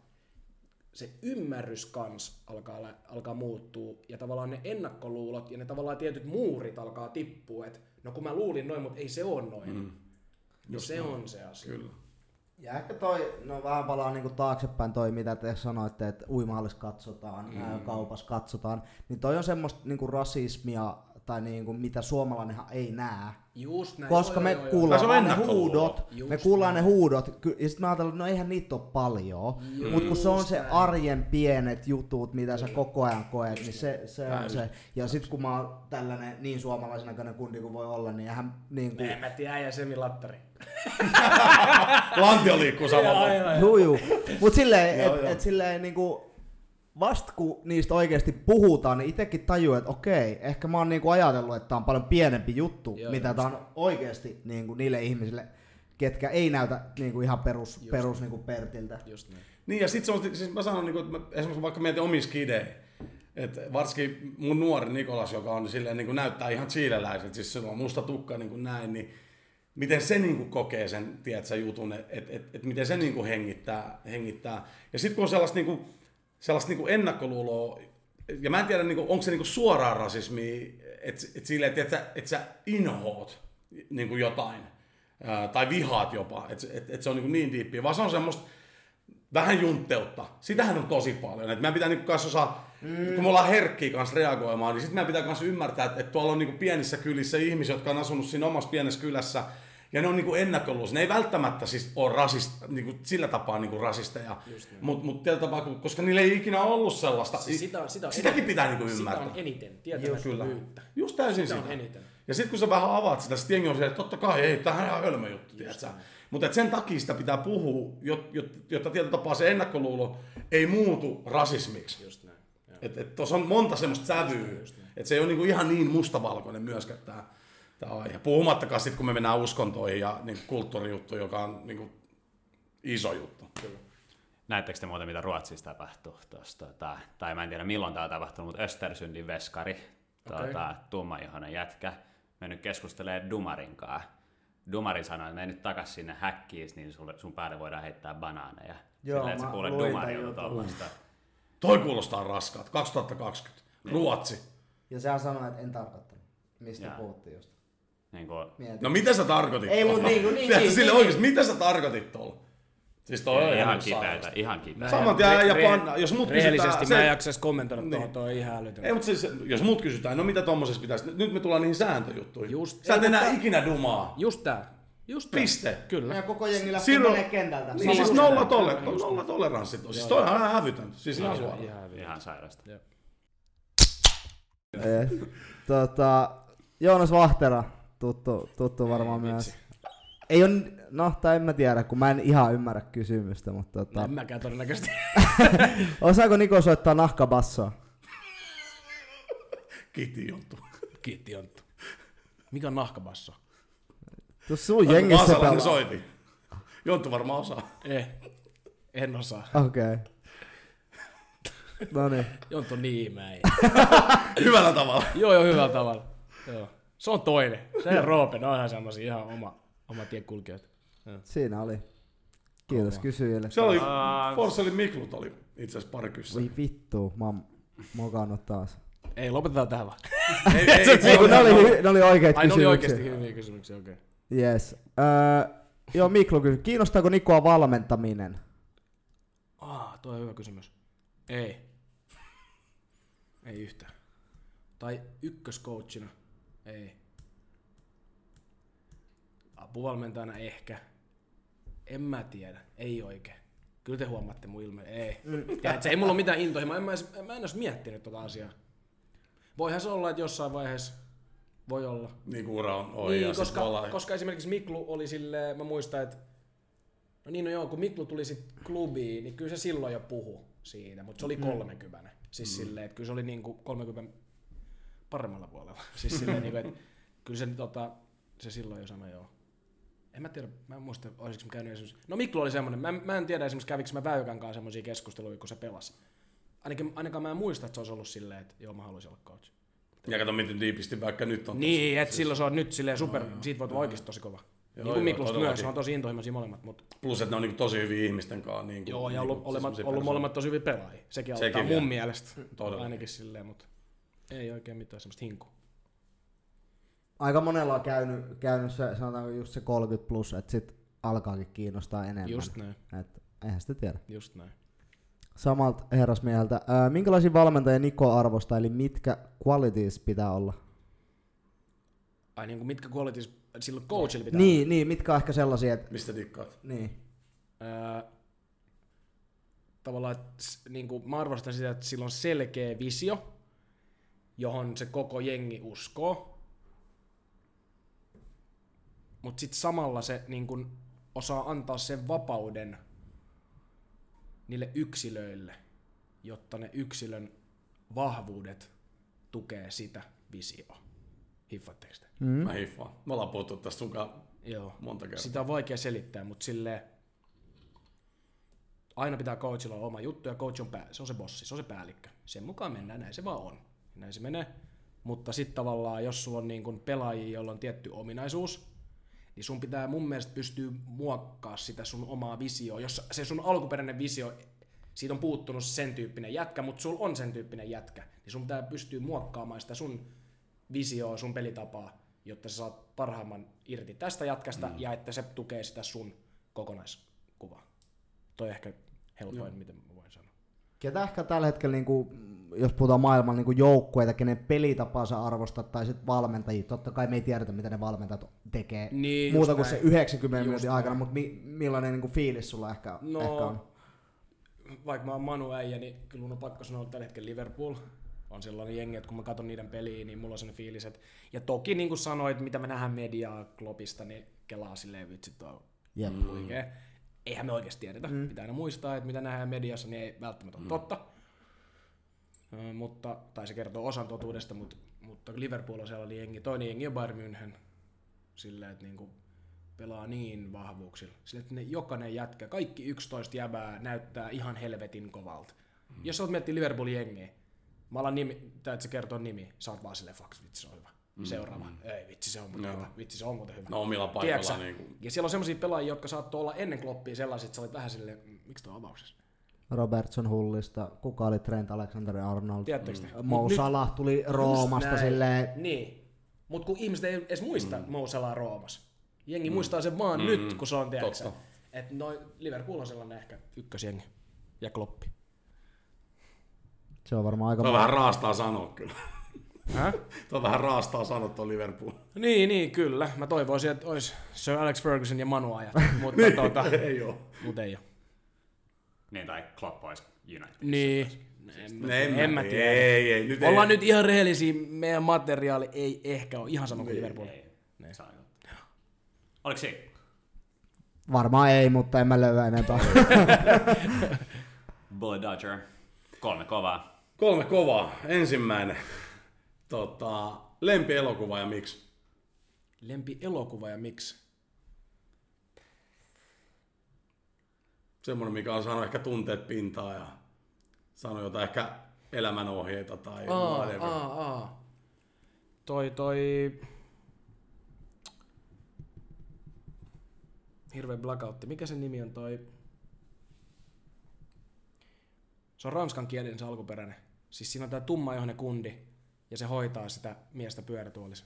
se ymmärrys kans alkaa, alkaa muuttua ja tavallaan ne ennakkoluulot ja ne tavallaan tietyt muurit alkaa tippua, että no kun mä luulin noin, mutta ei se ole noin. Mm. No se on se asia. Kyllä. Ja ehkä toi, no vähän palaa niinku taaksepäin toi, mitä te sanoitte, että uimahallissa katsotaan, mm. kaupassa katsotaan, niin toi on semmoista niinku rasismia, tai niinku, mitä suomalainenhan ei näe. Just näin. Koska joo, me joo, joo, kuullaan vaan ne huudot, Just me kuullaan näin. ne huudot, ja sitten me ajatellaan, että no eihän niitä ole paljon, mutta kun se on se näin. arjen pienet jutut, mitä sä koko ajan koet, niin se, se on se. Ja sitten kun mä oon tällainen niin suomalaisen näköinen kundi kuin voi olla, niin eihän niin kuin, En mä tiedä, ja Semi Lattari. [laughs] Lantio liikkuu samalla. Juu, juu. Mut silleen, Joo, et, joo. et silleen niinku, vasta kun niistä oikeasti puhutaan, niin itsekin tajuu, että okei, ehkä mä oon niinku ajatellut, että tää on paljon pienempi juttu, Joo, mitä tää on oikeasti niinku niille ihmisille, ketkä ei näytä niinku ihan perus, Just perus niinku Pertiltä. Just näin. Niin ja sit se on, siis mä sanon, niinku, että mä, esimerkiksi vaikka mietin omia skidejä, että varsinkin mun nuori Nikolas, joka on silleen, niin kuin näyttää ihan chileläiset, siis sillä on musta tukka niin kuin näin, niin miten se niin kuin kokee sen, tiedätkö, jutun, että et, et, et miten se niin kuin hengittää, hengittää. Ja sitten kun on sellaista, niin kuin, sellaista niin ennakkoluuloa, ja mä en tiedä, niin kuin, onko se niin suoraan rasismia, että et silleen, että et sä, et sä inhoot niin jotain, ää, tai vihaat jopa, että et, et se on niin, niin diippiä, vaan se on semmoista, vähän juntteutta. Sitähän on tosi paljon. Et meidän pitää niinku kanssa osaa, mm. kun me ollaan herkkiä kanssa reagoimaan, niin sitten meidän pitää kanssa ymmärtää, että, että tuolla on niinku pienissä kylissä ihmisiä, jotka on asunut siinä omassa pienessä kylässä, ja ne on niinku ennakkoluuloisia. Ne ei välttämättä siis ole rasist, niinku, sillä tapaa niinku rasisteja, mutta mut tällä tapaa, koska niillä ei ikinä ollut sellaista. Siis sitä, sitä on Sitäkin eniten. pitää niinku Sitä ymmärtää. on eniten, Kyllä. tietämättömyyttä. Just täysin Sitä sitä. on eniten. Ja sitten kun sä vähän avaat sitä, sitten jengi on se, että totta kai, ei, tämähän on ihan hölmö juttu? Mutta sen takia sitä pitää puhua, jot- jot- jotta tietyllä tapaa se ennakkoluulo ei muutu rasismiksi. Just näin. Että et tuossa on monta semmoista sävyä, että se ei ole niinku ihan niin mustavalkoinen myöskään tämä tää aihe. Puhumattakaan sitten, kun me mennään uskontoihin ja niin kulttuurijuttu, joka on niinku iso juttu. Näettekö te muuten, mitä Ruotsissa tapahtuu? Tuosta, tota, tai mä en tiedä milloin tämä on tapahtunut, mutta Östersundin veskari, tuota, tummaihoinen jätkä, mennyt keskustelemaan Dumarin kanssa. Dumari sanoi, että mene nyt takas sinne häkkiin, niin sulle, sun päälle voidaan heittää banaaneja. Joo, Silleen, että sä kuulet Dumarilta tuollaista. Toi kuulostaa raskaat. 2020. Ruotsi. Ja sehän sanoi, että en tarkoittanut, mistä Jaa. puhuttiin just. Niin kuin, Mietin. No mitä sä tarkoitit? Ei, mut tuolla? niinku, niin, Tiedätkö, niin, sille niin, oikeesti, mitä sä tarkoitit tuolla? Siis toi on ihan kipeätä, ihan kipeätä. Saman tien ja panna, jos mut kysytään... mä en se- jaksa edes kommentoida Niin. tuohon, toi on ihan älytön. Ei, mutta siis, jos mut kysytään, no mitä tommosessa pitäisi, nyt me tullaan niihin sääntöjuttuihin. Just- Sä et enää mutta- ikinä dumaa. Just tää. Just tää. Piste. Kyllä. Ja koko jengi lähti Silloin- menee kentältä. Niin, siis nolla, tolle, nolla toleranssit on. Siis toi on ihan hävytöntä. Siis ihan suoraan. Ihan sairasta. Yes. tota, Joonas Vahtera, tuttu, tuttu varmaan myös. Ei on, no tai en mä tiedä, kun mä en ihan ymmärrä kysymystä, mutta tota, En mäkään todennäköisesti. [laughs] osaako Niko soittaa nahkabassoa? Kiitti Jonttu. Kiitti Jonttu. Mikä on nahkabasso? Tuossa sun jengissä Vaasalainen pelaa. soiti. Jonttu varmaan osaa. Eh, en osaa. Okei. Okay. No niin. Jonttu on niin ihmeä. [laughs] Hyvällä tavalla. Joo, joo, hyvällä tavalla. Joo. Se on toinen. Se ja Roope, ne on ihan semmosia ihan oma, oma tiekulkijat. Siinä oli. Kiitos kysyjille. Se oli, Aa. Forsellin Miklut oli itse asiassa pari kyssä. Voi vittu, mä oon mokannut taas. Ei, lopetetaan tähän vaan. Ei, ei, [laughs] Ei, ne oli, ne oli oikeat Ai, ne oli kysymyksiä. oikeesti hyviä kysymyksiä, okei. Okay. Yes. Öö, joo, Miklu kysyi, kiinnostaako Nikoa valmentaminen? Ah, tuo on hyvä kysymys. Ei. Ei yhtään. Tai ykköscoachina. Ei. Apuvalmentajana ehkä. En mä tiedä. Ei oikein. Kyllä te huomaatte mun ilme. Ei. Ja et se ei mulla ole mitään intohimoa. En mä, edes, mä en edes miettinyt tota asiaa. Voihan se olla, että jossain vaiheessa voi olla. Niin kuin ura on ohi Niin, koska, ollaan- koska esimerkiksi Miklu oli silleen, mä muistan, että no niin no joo, kun Miklu tuli sit klubiin, niin kyllä se silloin jo puhu siitä, mutta se oli 30. Siis mm. silleen, että kyllä se oli niinku 30 paremmalla puolella. [laughs] Siis silleen, niinku, että kyllä se, tota, se silloin jo sanoi joo. En mä tiedä, mä en muista, olisiko mä käynyt esimerkiksi... No Miklu oli semmonen, mä, en- mä en tiedä esimerkiksi kävikö mä Väykän kanssa semmoisia keskusteluja, kun se pelasi. Ainakin, ainakaan mä en muista, että se olisi ollut silleen, että joo, mä haluaisin olla coach. Ja kato, miten diipisti vaikka nyt on. Niin, että silloin se on nyt silleen super, siitä voi tulla oikeasti tosi kova. niin joo, kuin Miklusta myös, se on tosi intohimoisia molemmat, mutta Plus, että ne on niin tosi hyviä ihmisten kanssa. Niin kuin, joo, ja niin ollut, kuin, olemat, ollut molemmat tosi hyviä pelaajia. Sekin auttaa Sekin mun vielä. mielestä, Todella. ainakin silleen, mutta ei oikein mitään semmoista hinkua. Aika monella on käynyt, käynyt se, sanotaanko just se 30 plus, että sit alkaakin kiinnostaa enemmän. Just näin, Et, eihän sitä tiedä. just näin. Samalta herrasmieheltä. Ää, minkälaisia valmentajia Niko arvostaa, eli mitkä qualities pitää olla? Ai niin kuin mitkä qualities silloin coachilla pitää Niin, niin, mitkä on ehkä sellaisia, että... Mistä dikkaat? Niin. Öö, tavallaan, että niin kuin, mä arvostan sitä, että sillä on selkeä visio, johon se koko jengi uskoo. Mutta sitten samalla se niin kuin, osaa antaa sen vapauden niille yksilöille, jotta ne yksilön vahvuudet tukee sitä visioa. Hiffaatteko te? Mm. Mä hiffaan. Me ollaan puhuttu tästä sunkaan Joo. monta kertaa. Sitä on vaikea selittää, mutta sille aina pitää coachilla olla oma juttu ja coach on pää, se on se bossi, se on se päällikkö. Sen mukaan mennään, näin se vaan on. Näin se menee. Mutta sitten tavallaan, jos sulla on niin kun pelaajia, joilla on tietty ominaisuus, niin sun pitää mun mielestä pystyä muokkaa sitä sun omaa visioa. Jos se sun alkuperäinen visio, siitä on puuttunut sen tyyppinen jätkä, mutta sulla on sen tyyppinen jätkä, niin sun pitää pystyä muokkaamaan sitä sun visioa, sun pelitapaa, jotta sä saat parhaimman irti tästä jätkästä mm. ja että se tukee sitä sun kokonaiskuvaa. Toi ehkä helpoin, miten mä voin sanoa. Ketä ehkä tällä hetkellä, niin kuin, jos puhutaan maailmalla niin joukkueita, kenen pelitapaa sä arvostat, tai sitten valmentajia, totta kai me ei tiedetä, mitä ne valmentajat tekee Niin, muuta kuin se näin. 90 Just minuutin aikana, näin. mutta mi- millainen niin kuin fiilis sulla ehkä, No, ehkä on? vaikka mä oon Manu äijä, niin kyllä mun on pakko sanoa, että tällä hetkellä Liverpool on sellainen jengi, että kun mä katson niiden peliä, niin mulla on sellainen fiilis, että ja toki niin kuin sanoit, mitä me nähdään mediaa Kloppista, niin kelaa silleen vitsi tuo huikea. Eihän me oikeasti tiedetä. Mm. Pitää aina muistaa, että mitä nähdään mediassa, niin ei välttämättä ole mm. totta. Mutta, tai se kertoo osan totuudesta, mutta, mutta Liverpool on sellainen jengi. Toinen jengi on Bayern München. Silleen, että niinku pelaa niin vahvuuksilla. Silleen, että ne, jokainen jätkä, kaikki 11 jäbää näyttää ihan helvetin kovalta. Mm. Jos sä oot miettiä Liverpoolin jengiä, mä alan nimi, tai että se kertoo nimi, sä oot vaan silleen, fuck, vitsi se on hyvä. Seuraava. Ei, vitsi se on muuten Joo. hyvä. Vitsi se on muuten hyvä. No omilla paikoilla niin kuin, Ja siellä on semmoisia pelaajia, jotka saattoi olla ennen kloppia sellaisia, että sä olit vähän silleen, "Mm, miksi tuo avauksessa? Robertson Hullista, kuka oli Trent Alexander-Arnold? Tiedättekö te? Mo Mut Salah tuli Roomasta Näin. silleen, Niin. Mutta kun ihmiset ei edes muista mm. Mo Salah Roomas. Jengi mm. muistaa sen vaan mm. nyt, kun se on, tiedätkö Totta. Että noin Liverpool on sellainen ehkä ykkösjengi. Ja kloppi. se on varmaan aika Tuo vähän raastaa sanoa kyllä. Hä? Tuo on vähän raastaa sanoa tuo Liverpool. Niin, niin, kyllä. Mä toivoisin, että olisi Sir Alex Ferguson ja Manu ajat, mutta [laughs] tota, ei oo. mut ei ole. Niin, tai Klopp olisi United. Niin. En, mä- En, en mä tiedä. Ei, ei, nyt Ollaan ei. nyt ihan rehellisiä, meidän materiaali ei ehkä ole ihan sama kuin Liverpool. Ei, se on juttu. Oliko siinä? Varmaan ei, mutta en mä löyä enempää. [laughs] Bullet Dodger. Kolme kovaa. Kolme kovaa. Ensimmäinen. Tota, lempi elokuva ja miksi? Lempi elokuva ja miksi? Semmoinen, mikä on saanut ehkä tunteet pintaan ja saanut jotain ehkä elämänohjeita tai Aa, whatever. aa, aa. Toi, toi... Hirveä blackoutti. Mikä sen nimi on toi? Se on ranskan kielinen se alkuperäinen. Siis siinä on tää tummajohne kundi ja se hoitaa sitä miestä pyörätuolissa.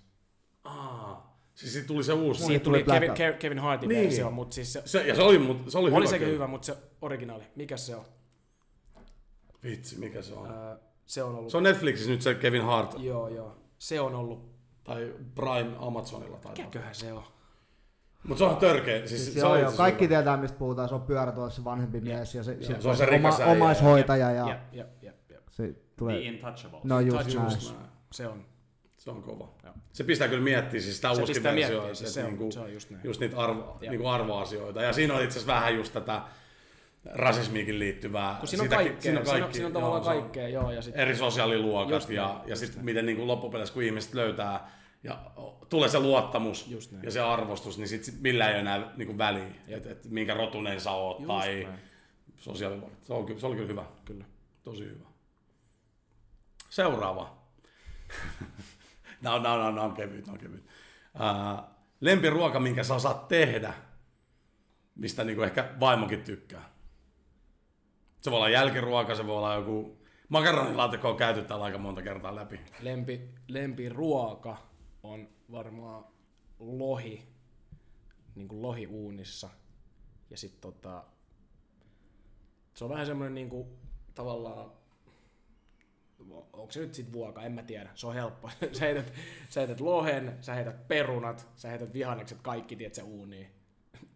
Aa, siis siitä tuli se uusi. Siitä tuli tuli Kevin. Ke- Kevin Hartin Niin. versio, mutta siis se, Se, ja se oli, mut- se oli, oli hyvä sekin kyllä. hyvä, mutta se originaali. Mikä se on? Vitsi, mikä se on? Öö, se on ollut... Se on Netflixissä nyt se Kevin Hart. Joo, joo. Se on ollut... Tai Prime Amazonilla tai Mikäköhän se on? Mutta se on törkeä. Siis, Siis se joo, on joo, kaikki hyvä. tietää, mistä puhutaan. Se on pyörätuolissa se vanhempi mies ja se, Joo, se, se on se rikas äijä. omaishoitaja ja Jep, jep, jep, jep. se tulee... The Intouchables. No just Touchables. Se on. Se on kova. Joo. Se pistää kyllä miettiä siis sitä uusi versio, siis se on- niinku, se on just näin. just niitä arvo, niinku arvoasioita. Ja siinä on itse asiassa vähän just tätä rasismiikin liittyvää. Kun siinä on Sitäkin- kaikkea, siinä on, siinä on, siinä on tavallaan joo, kaikkea, joo, ja sit, Eri sosiaaliluokat Just ja, näin, ja sitten miten niinku loppupeleissä, kun ihmiset löytää ja tulee se luottamus Just ja se arvostus, niin sit, sit millään ei enää niinku väliä, että et, minkä rotunen sä oot Just tai näin. sosiaaliluokat. Se, ky- se oli kyllä hyvä. kyllä. Tosi hyvä. Seuraava. [laughs] On, nämä on, nämä on, kevyt, on kevyt. Uh, lempiruoka, minkä sä osaat tehdä, mistä niinku ehkä vaimokin tykkää. Se voi olla jälkiruoka, se voi olla joku... Makaronilaatikko on käyty täällä aika monta kertaa läpi. Lempi, lempiruoka on varmaan lohi, niin kuin lohi uunissa. Ja sit tota, se on vähän semmoinen niin kuin, tavallaan, onko se nyt sit vuoka, en mä tiedä, se on helppo. [laughs] sä, heität, sä heität lohen, sä heität perunat, sä heität vihannekset, kaikki tiedät se uuniin.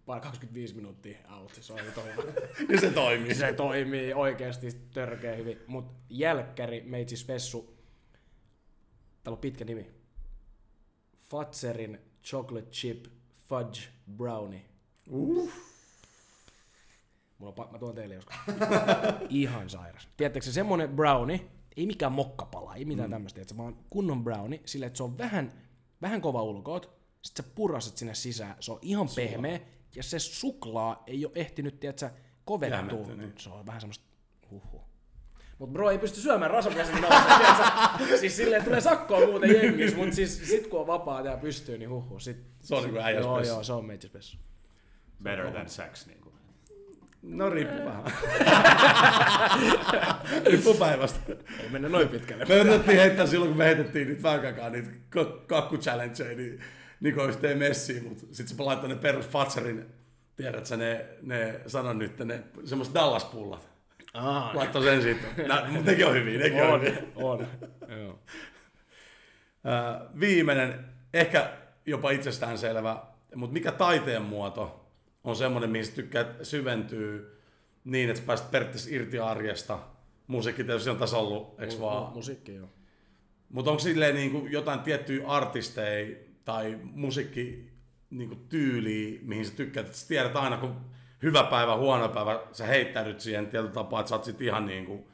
Vaan 25 minuuttia out, se on ihan- Ja [laughs] se toimii. se toimii oikeasti törkeä hyvin. Mut jälkkäri, meitsi spessu, täällä on pitkä nimi. Fatserin Chocolate Chip Fudge Brownie. Uh. Mulla on pa- mä tuon teille joskus. [laughs] Ihan sairas. Tiedättekö se semmonen brownie, ei mikään mokkapala, ei mitään mm. tämmöistä, että vaan kunnon brownie, sillä että se on vähän, vähän kova ulkoot, sit sä puraset sinne sisään, se on ihan pehmeä, ja se suklaa ei ole ehtinyt, tiedätkö, kovettua. Jäämättä, niin. Se on vähän semmoista huhhuh. Mut bro ei pysty syömään rasvakäsin? [laughs] Siis silleen tulee sakkoa muuten jengis, mut siis sit kun on vapaa ja pystyy, niin huhhuh. Sit, Se on niinku äijäs Joo, joo, se on meitsi spessu. Better than sex. Niin. No riippuu vähän. [laughs] riippuu päivästä. Ei mennä noin pitkälle. Me yritettiin heittää silloin, kun me heitettiin niitä väykäkaan, niitä kakku-challengeja, niin Niko yhteen messiin, mutta sitten se laittoi ne perus Fatserin, tiedätkö ne, ne sanon nyt, ne semmoiset Dallas-pullat. Aa, Laittoi sen siitä. [laughs] Nä, mutta nekin on hyviä, nekin on, on, hyviä. on. [laughs] Joo. Viimeinen, ehkä jopa itsestäänselvä, mutta mikä taiteen muoto on semmoinen, mihin sä tykkäät syventyy niin, että pääset periaatteessa irti arjesta. Musiikki tietysti on tässä ollut, eikö vaan? Mu- musiikki, joo. Mutta onko silleen niin kuin jotain tiettyjä artisteja tai musiikki niin kuin tyyliä, mihin sä tykkäät, että sä tiedät aina, kun hyvä päivä, huono päivä, sä heittäydyt siihen tietyllä tapaa, että sä oot sit ihan niin kuin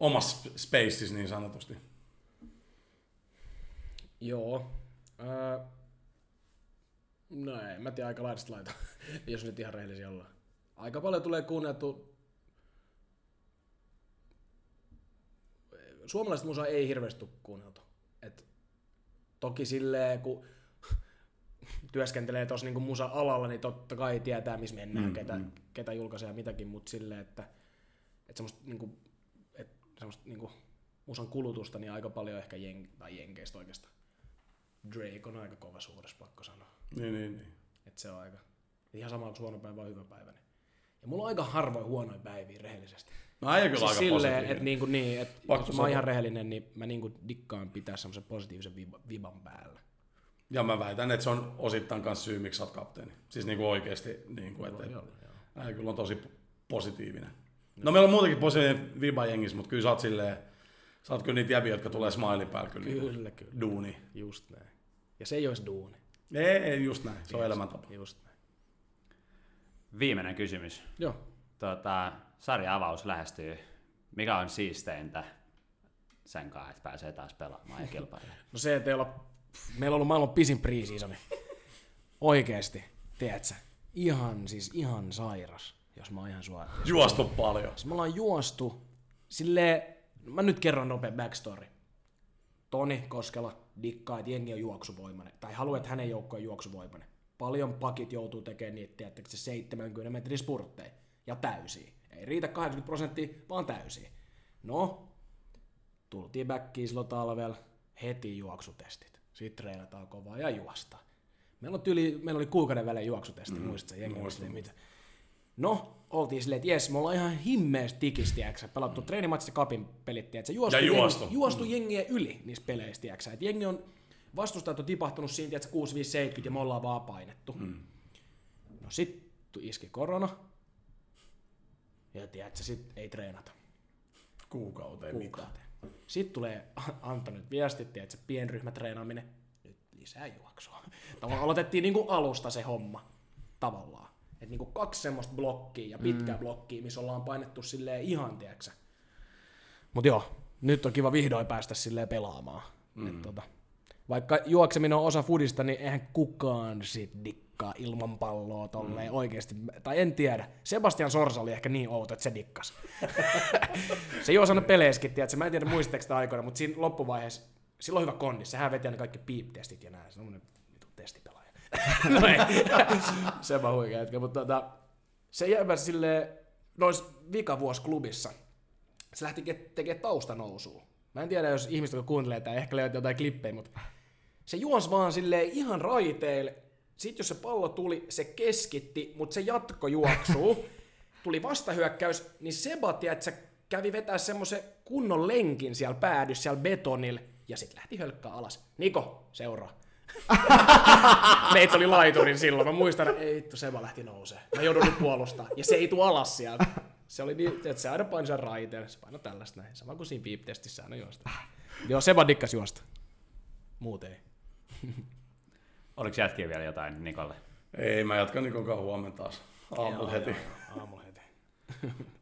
omassa spaceissa niin sanotusti. Joo. Öö, no ei, mä tiedän aika laidasta laita, [laughs] jos nyt ihan rehellisiä ollaan. Aika paljon tulee kuunneltu... Suomalaista musaa ei hirveästi tule kuunneltu. Et toki silleen, kun [laughs] työskentelee tuossa niinku musa-alalla, niin totta kai tietää, missä mennään, mm, ketä, mm. ketä julkaisee ja mitäkin, mutta silleen, että, että semmoista, niinku, et, semmoista niinku, musan kulutusta, niin aika paljon ehkä jen, tai jenkeistä oikeastaan. Drake on aika kova suuressa, pakko sanoa. Niin, niin, niin. Että se on aika, ihan sama kuin huono päivä on hyvä päivä. Niin. Ja mulla on aika harvoin huonoja päiviä rehellisesti. No äijä kyllä Siis aika silleen, että niinku niin, et jos mä oon ihan rehellinen, niin mä niinku dikkaan pitää semmoisen positiivisen viba, viban päällä. Ja mä väitän, että se on osittain myös syy, miksi sä oot kapteeni. Siis niin kuin oikeasti, niin kuin, että, joo. äijä kyllä on tosi positiivinen. No meillä on muutenkin positiivinen viba jengissä, mutta kyllä sä oot silleen, sä oot kyllä niitä jäbiä, jotka tulee smilein päällä kyllä, niin Kyllä, kyllä. duuni. Just näin. Ja se ei olisi duuni. Ei, ei, just näin. Se on elämäntapa. Just näin. Viimeinen kysymys. Joo. Tota, sarja-avaus lähestyy. Mikä on siisteintä sen kanssa, että pääsee taas pelaamaan ja [laughs] kilpailemaan? No se, että ei olla, meillä on ollut maailman pisin preseasoni. Oikeesti, tiedätkö? Ihan, siis ihan sairas, jos mä oon ihan sua. Juostu paljon. Siis me ollaan juostu sille mä nyt kerron nopea backstory. Toni Koskela dikkaa, että jengi on juoksuvoimainen, tai haluaa, että hänen joukko on juoksuvoimainen. Paljon pakit joutuu tekemään niitä, tiedättekö, se 70 metrin spurtteja, ja täysiä. Ei riitä 80 prosenttia, vaan täysiä. No, tultiin backiin silloin talvella, heti juoksutestit. Sitten treenataan kovaa ja juostaan. Meillä, on tyli, meillä oli kuukauden välein juoksutesti, mm, muistatko jengi? mitä? No, oltiin silleen, että jes, me ollaan ihan himmees tikis, tiiäksä. Pelattu treenimatsi kapin pelit, tiiäksä. Juostu, Ja juostu. Jengi, juostu mm. jengiä yli niissä peleissä, tiiäksä. Et jengi on, vastustajat on tipahtunut siinä, tiiäksä, 6 5 70 ja me ollaan vaan painettu. Mm. No sit iski korona. Ja tiedätkö, sit ei treenata Kuukauteen mitään. kuukauteen. Sitten tulee [laughs] Anto nyt viestit, tiedätkö, pienryhmätreenaaminen, nyt lisää juoksua. Tavallaan aloitettiin niinku alusta se homma, tavallaan. Et niinku kaksi semmoista blokkia ja pitkää mm. blokkia, missä ollaan painettu silleen ihan, tiedätkö. Mut joo, nyt on kiva vihdoin päästä silleen pelaamaan. Mm. Et tota, vaikka juokseminen on osa fudista, niin eihän kukaan sit dikkaa ilman palloa tolleen mm. oikeesti. Tai en tiedä. Sebastian Sorsa oli ehkä niin outo, että se dikkas. [laughs] se juosi aina peleissäkin, tiedätkö? Mä en tiedä muistatteko sitä aikoina, mutta siinä loppuvaiheessa, silloin on hyvä kondi. Sehän veti aina kaikki piip-testit ja näin. Semmoinen vitu testipelaaja. No ei. [laughs] se vaan huikea hetki. Mutta tota, se jäivä silleen, nois vikavuosi klubissa, se lähti ke- tekemään taustanousua. Mä en tiedä, jos ihmiset, jotka kuuntelee tai ehkä löytyy jotain klippejä, mutta se juos vaan silleen ihan raiteille. Sitten jos se pallo tuli, se keskitti, mutta se jatko juoksuu. [laughs] tuli vastahyökkäys, niin Seba, että se kävi vetää semmoisen kunnon lenkin siellä päädyssä, siellä betonilla, ja sitten lähti hölkkää alas. Niko, seuraa. [laughs] Meitä oli laiturin silloin. Mä muistan, että ei vittu, Seba lähti nousee. Mä joudun nyt puolustaa. Ja se ei tule alas sieltä. Se oli niin, että se aina painoi sen raiteelle. Se painoi tällaista näin. Sama kuin siinä piip-testissä aina juosta. Joo, Seba dikkas juosta. Muut ei. [laughs] Oliko jätkiä vielä jotain Nikolle? Ei, mä jatkan Nikon kanssa huomenna taas. Aamulla heti. Aamulla heti.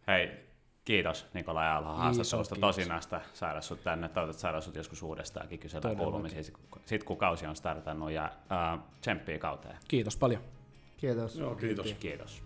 Hei, kiitos Nikolai Alho haastattelusta kiitos. tosinasta saada sut tänne. Toivottavasti saada sut joskus uudestaankin kysellä kuulumisia, sit kun kausi on startannut ja uh, tsemppiä kauteen. Kiitos paljon. Kiitos. Joo, kiitos. Kiitos.